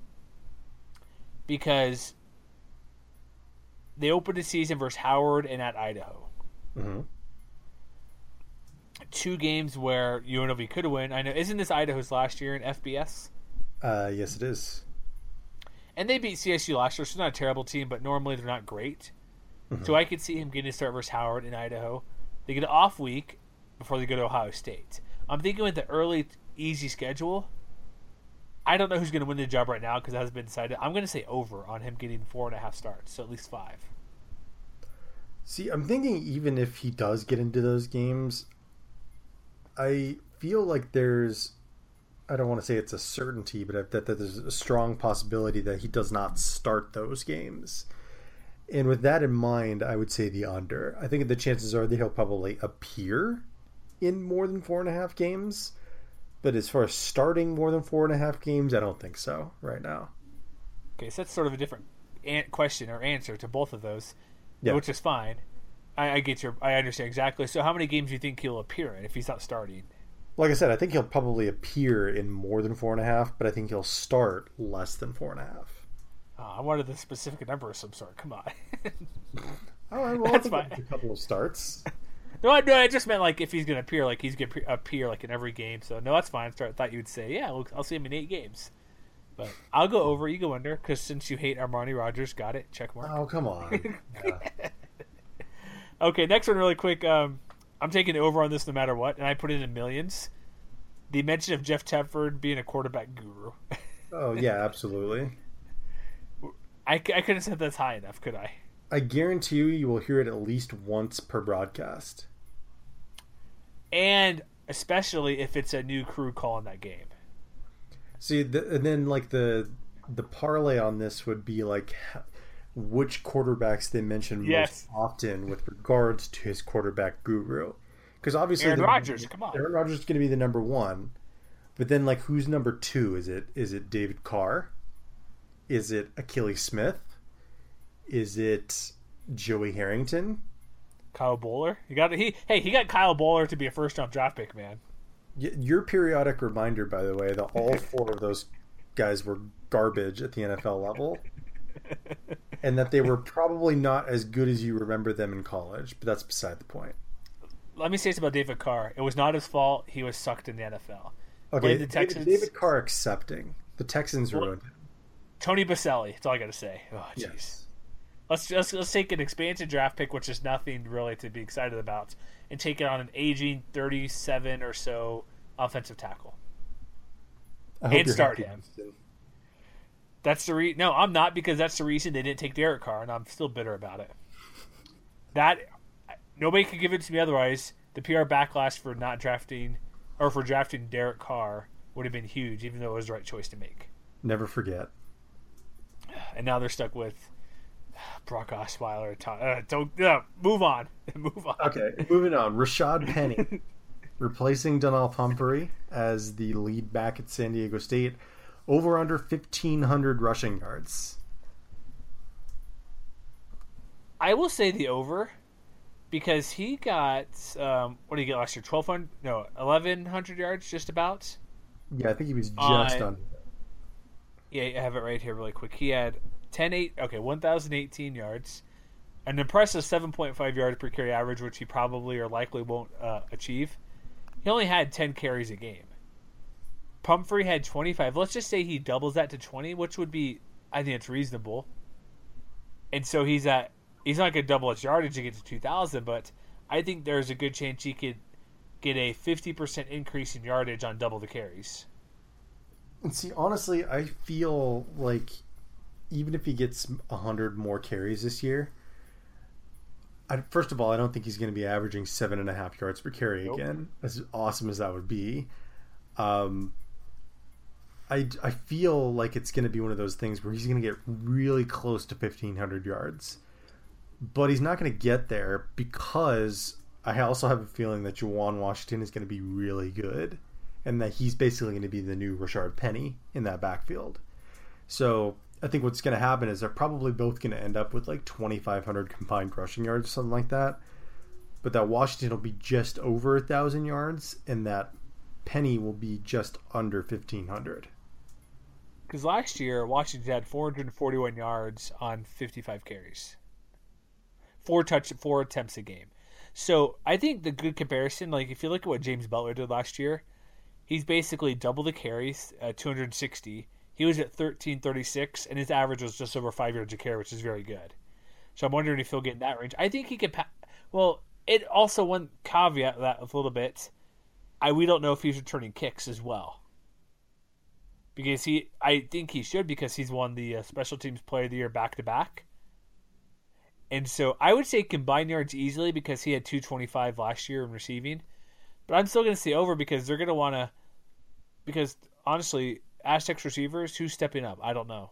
because they opened the season versus Howard and at Idaho. hmm two games where UNLV could win. I know, isn't this Idaho's last year in FBS? Uh, yes, it is. And they beat CSU last year, so it's not a terrible team, but normally they're not great. Mm-hmm. So I could see him getting a start versus Howard in Idaho. They get an off week before they go to Ohio State. I'm thinking with the early easy schedule. I don't know who's going to win the job right now because that hasn't been decided. I'm going to say over on him getting four and a half starts, so at least five. See, I'm thinking even if he does get into those games, I feel like there's I don't want to say it's a certainty, but that, that there's a strong possibility that he does not start those games. And with that in mind, I would say the under. I think the chances are that he'll probably appear in more than four and a half games. But as far as starting more than four and a half games, I don't think so right now. Okay, so that's sort of a different question or answer to both of those, yeah. which is fine. I, I get your, I understand exactly. So, how many games do you think he'll appear in if he's not starting? Like I said, I think he'll probably appear in more than four and a half, but I think he'll start less than four and a half. Oh, I wanted the specific number of some sort. Come on. All right, well, that's fine. A couple of starts. No, I, no, I just meant like if he's going to appear, like he's going to appear like in every game. So no, that's fine. I thought you would say, yeah, I'll, I'll see him in eight games. But I'll go over, you go under, because since you hate Armani Rogers, got it. Check mark. Oh come on. okay, next one, really quick. Um, I'm taking over on this no matter what, and I put it in millions. The mention of Jeff Tedford being a quarterback guru. oh yeah, absolutely. I, I couldn't have said that's high enough, could I? I guarantee you, you will hear it at least once per broadcast and especially if it's a new crew calling that game. See, the, and then like the the parlay on this would be like which quarterbacks they mention yes. most often with regards to his quarterback guru. Because obviously, Aaron Rodgers, come on, Aaron Rodgers is going to be the number one, but then like who's number two? Is it is it David Carr? Is it Akili Smith? Is it Joey Harrington? Kyle Boller. You got he. Hey, he got Kyle Boller to be a first round draft pick, man. Your periodic reminder, by the way, that all four of those guys were garbage at the NFL level, and that they were probably not as good as you remember them in college. But that's beside the point. Let me say this about David Carr. It was not his fault. He was sucked in the NFL. Okay, the Texans, David Carr accepting the Texans well, ruined him. Tony Boselli. That's all I got to say. Oh, jeez. Yes. Let's just let's take an expansion draft pick, which is nothing really to be excited about, and take it on an aging thirty-seven or so offensive tackle, I and start him. That's the re. No, I'm not because that's the reason they didn't take Derek Carr, and I'm still bitter about it. That nobody could give it to me otherwise. The PR backlash for not drafting or for drafting Derek Carr would have been huge, even though it was the right choice to make. Never forget. And now they're stuck with Brock Osweiler. Uh, don't uh, move on. move on. Okay, moving on. Rashaad Penny replacing Donnel Pumphrey as the lead back at San Diego State. Over under fifteen hundred rushing yards. I will say the over because he got um, what did he get last year? Twelve hundred? No, eleven hundred yards, just about. Yeah, I think he was just under. Yeah, I have it right here, really quick. He had 10 8 okay 1018 yards an impressive 7.5 yards per carry average which he probably or likely won't uh, achieve he only had 10 carries a game pumphrey had 25 let's just say he doubles that to 20 which would be i think it's reasonable and so he's at he's not going to double his yardage to get to 2000 but i think there's a good chance he could get a 50% increase in yardage on double the carries and see honestly i feel like even if he gets 100 more carries this year, I, first of all, I don't think he's going to be averaging seven and a half yards per carry nope. again. As awesome as that would be, um, I I feel like it's going to be one of those things where he's going to get really close to 1500 yards, but he's not going to get there because I also have a feeling that Juwan Washington is going to be really good, and that he's basically going to be the new Rashaad Penny in that backfield. So I think what's going to happen is they're probably both going to end up with like 2,500 combined rushing yards, or something like that. But that Washington will be just over a thousand yards, and that Penny will be just under 1,500. Because last year Washington had 441 yards on 55 carries, four touch, four attempts a game. So I think the good comparison, like if you look at what James Butler did last year, he's basically double the carries, uh, 260. He was at 1336, and his average was just over five yards a carry, which is very good. So I'm wondering if he'll get in that range. I think he could. Pa- well, it also one caveat that a little bit. I we don't know if he's returning kicks as well. Because he, I think he should because he's won the uh, special teams player of the year back to back. And so I would say combined yards easily because he had 225 last year in receiving. But I'm still going to say over because they're going to want to. Because honestly, Aztecs receivers, who's stepping up? I don't know.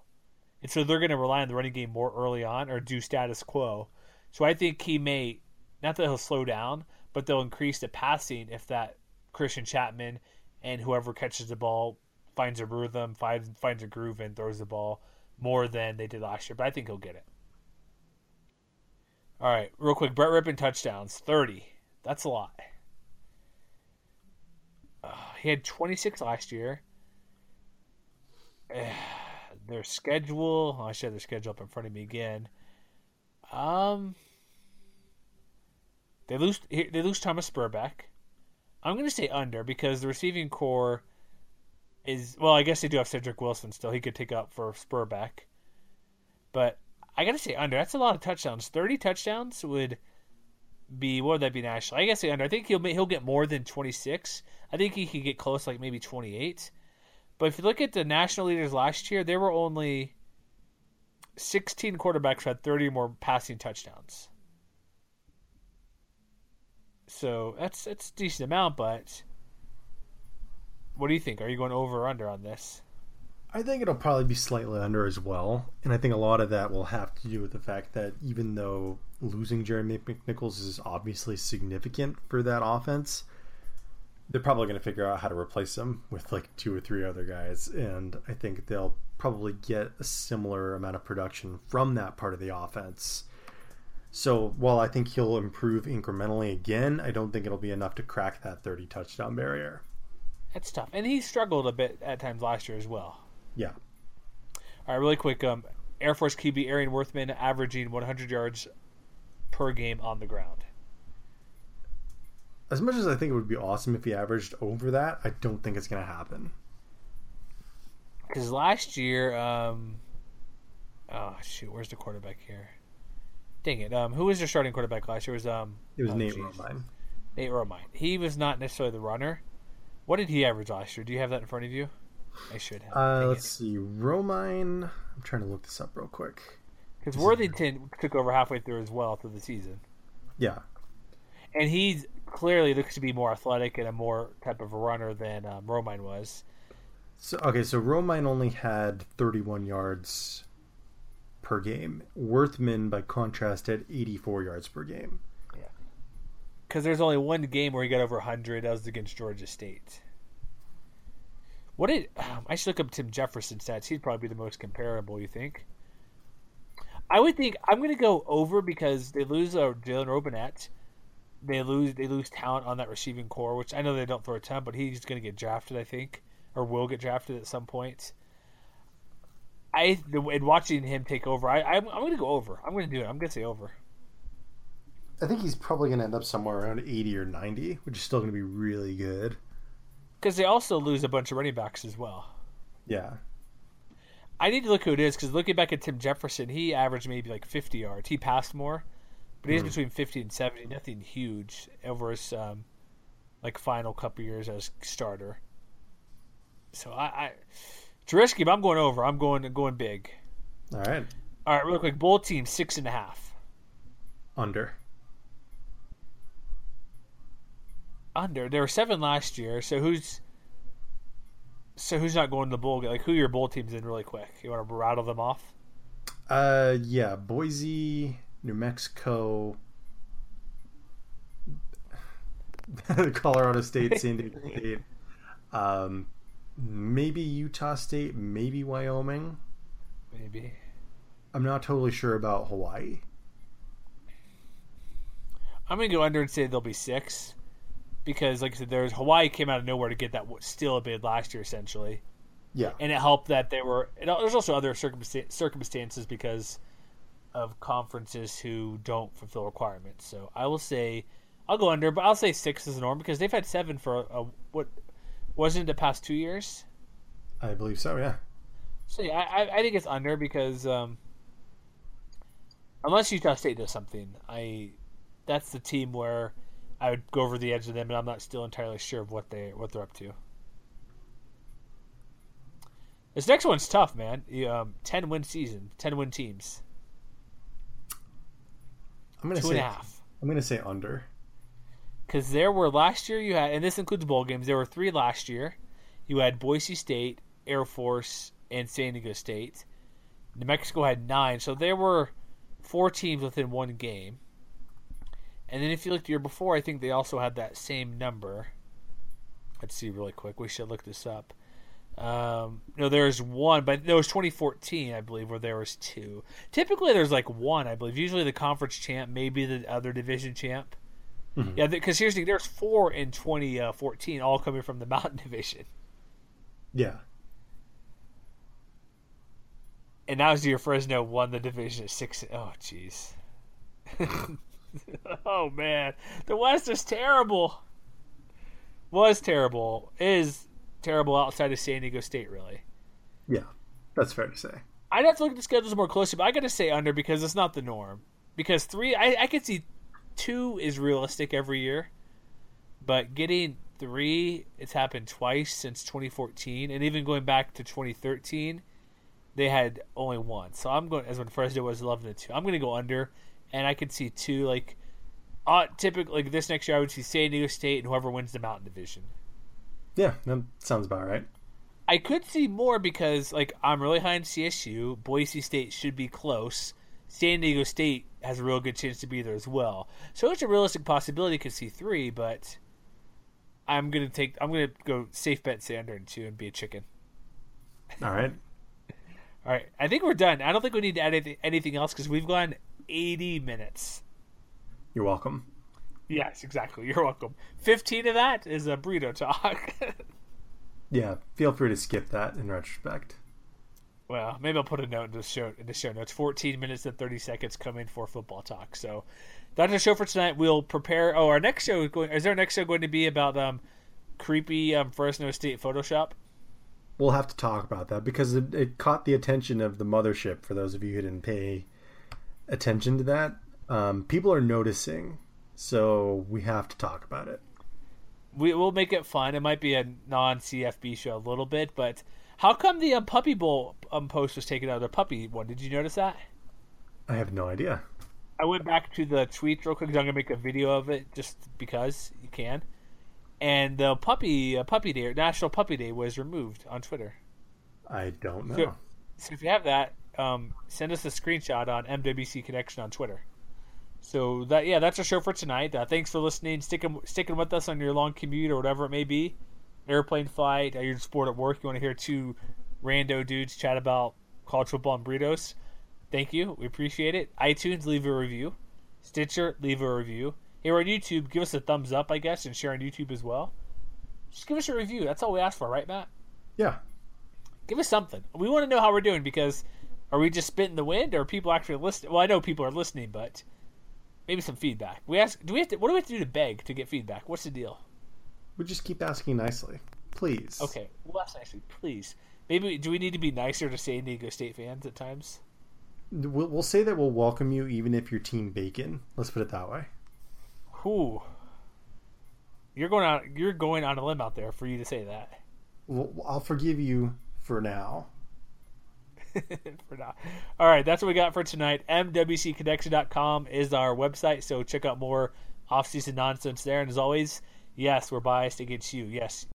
And so they're going to rely on the running game more early on or do status quo. So I think he may, not that he'll slow down, but they'll increase the passing if that Christian Chapman and whoever catches the ball finds a rhythm, finds, finds a groove, and throws the ball more than they did last year. But I think he'll get it. All right, real quick. Brett Rypien touchdowns, 30. That's a lot. Uh, he had 26 last year. their schedule. I should have their schedule up in front of me again. Um, they lose. They lose Thomas Sperbeck. I'm going to say under because the receiving core is well. I guess they do have Cedric Wilson still. He could take up for Sperbeck, but I got to say under. That's a lot of touchdowns. Thirty touchdowns would be what would that be national? I guess under. I think he'll he'll get more than 26. I think he could get close, like maybe 28. But if you look at the national leaders last year, there were only 16 quarterbacks who had 30 more passing touchdowns. So that's that's a decent amount, but what do you think? Are you going over or under on this? I think it'll probably be slightly under as well, and I think a lot of that will have to do with the fact that even though losing Jeremy McNichols is obviously significant for that offense, they're probably going to figure out how to replace him with like two or three other guys, and I think they'll probably get a similar amount of production from that part of the offense. So while I think he'll improve incrementally again, I don't think it'll be enough to crack that 30 touchdown barrier. That's tough, and he struggled a bit at times last year as well. Yeah. All right, really quick. Um, Air Force QB Arion Worthman averaging 100 yards per game on the ground as much as I think it would be awesome if he averaged over that, I don't think it's going to happen. Because last year, um, oh shoot, where's the quarterback here? Dang it! Um, who was their starting quarterback last year? It was um, it was oh, Nate Romine. Nate Romine. He was not necessarily the runner. What did he average last year? Do you have that in front of you? I should have. Uh, let's it. see. Romine. I'm trying to look this up real quick. Because Worthington took over halfway through as well through the season. Yeah. And he's clearly looks to be more athletic and a more type of a runner than um, Romine was. So okay, so Romine only had 31 yards per game. Worthman, by contrast, had 84 yards per game. Because there's only one game where he got over 100. That was against Georgia State. What did um, I should look up Tim Jefferson stats? He'd probably be the most comparable. You think? I would think I'm going to go over because they lose uh, Jalen Robinette they lose they lose talent on that receiving core, which I know they don't throw a ton, but he's going to get drafted, I think, or will get drafted at some point. I and watching him take over, I I'm, I'm going to go over. I'm going to do it. I'm going to say over. I think he's probably going to end up somewhere around 80 or 90, which is still going to be really good. Because they also lose a bunch of running backs as well. Yeah. I need to look who it is because looking back at Tim Jefferson, he averaged maybe like 50 yards. He passed more. But he's mm. between 50 and 70. Nothing huge over his um, like final couple years as starter. So I, I but I'm going over. I'm going going big. All right. All right, real quick. Bull team six and a half. Under. Under. There were seven last year. So who's so who's not going to the bowl? Like who your bowl teams in really quick? You want to rattle them off? Uh, yeah, Boise, New Mexico, Colorado State, San Diego State, um, maybe Utah State, maybe Wyoming. Maybe. I'm not totally sure about Hawaii. I'm gonna go under and say there'll be six, because like I said, there's Hawaii came out of nowhere to get that still a bid last year essentially. Yeah, and it helped that they were. there's also other circumstances because of conferences who don't fulfill requirements. So I will say I'll go under, but I'll say six is the norm because they've had seven for a, a what wasn't it the past two years. I believe so. Yeah. So yeah, I, I think it's under because um, unless Utah State does something, I that's the team where I would go over the edge of them, and I'm not still entirely sure of what they what they're up to. This next one's tough, man. Um, ten win season, ten win teams. I'm gonna Two say and a half. I'm gonna say under. Because there were last year you had, and this includes bowl games. There were three last year. You had Boise State, Air Force, and San Diego State. New Mexico had nine, so there were four teams within one game. And then if you look the year before, I think they also had that same number. Let's see really quick. We should look this up. Um, no, there's one, but there was 2014, I believe, where there was two. Typically, there's like one, I believe. Usually, the conference champ, maybe the other division champ. Yeah, because here's the thing: there's four in 2014, all coming from the Mountain Division, Yeah. and that was the year Fresno won the division at six. Oh, jeez. oh man, the West is terrible. Was terrible. Is terrible outside of San Diego State, really. Yeah. That's fair to say. I'd have to look at the schedules more closely, but I got to say under because it's not the norm. Because three, I, I could see two is realistic every year, but getting three, it's happened twice since 2014, and even going back to 2013, they had only one. So I'm going as when Fresno was 11 and two. I'm going to go under, and I could see two like. Uh, typically, like this next year, I would see San Diego State and whoever wins the Mountain Division. Yeah, that sounds about right. I could see more because like I'm really high on CSU. Boise State should be close. San Diego State has a real good chance to be there as well. So it's a realistic possibility could see three, but I'm gonna take I'm gonna go safe bet say under and two and be a chicken. All right. All right, I think we're done. I don't think we need to add anything, anything else because we've gone 80 minutes. You're welcome. Yes, exactly. You're welcome. 15 of that is a burrito talk. Yeah, feel free to skip that in retrospect. Well, maybe I'll put a note in the show in the show notes. Fourteen minutes and thirty seconds coming for football talk. So that's the show for tonight. We'll prepare. Oh, our next show is going. Is our next show going to be about um creepy um Fresno State Photoshop? We'll have to talk about that because it, it caught the attention of the mothership. For those of you who didn't pay attention to that, um, people are noticing, so we have to talk about it. We will make it fun. It might be a non CFB show a little bit, but how come the um, Puppy Bowl um, post was taken out of the puppy one? Did you notice that? I have no idea. I went back to the tweets real quick. I'm gonna make a video of it just because you can. And the puppy uh, puppy day, National Puppy Day, was removed on Twitter. I don't know. So, so if you have that, um, send us a screenshot on MWC Connection on Twitter. So that yeah, that's our show for tonight. Uh, thanks for listening, sticking sticking with us on your long commute or whatever it may be, airplane flight, uh, your sport at work. You want to hear two rando dudes chat about college football and burritos? Thank you, we appreciate it. iTunes, leave a review. Stitcher, leave a review. Here on YouTube, give us a thumbs up, I guess, and share on YouTube as well. Just give us a review. That's all we ask for, right, Matt? Yeah, give us something. We want to know how we're doing because are we just spitting the wind or are people actually listening? Well, I know people are listening, but maybe some feedback. We ask, do we have to? What do we have to do to beg to get feedback? What's the deal? we just keep asking nicely, please. Okay, well, that's actually please. Maybe do we need to be nicer to San Diego State fans at times? We'll, we'll say that we'll welcome you even if you're Team Bacon. Let's put it that way. Who? You're going out. You're going on a limb out there for you to say that. Well, I'll forgive you for now. for now. All right, that's what we got for tonight. MWCconnection.com is our website, so check out more off-season nonsense there. And as always, yes, we're biased against you. Yes,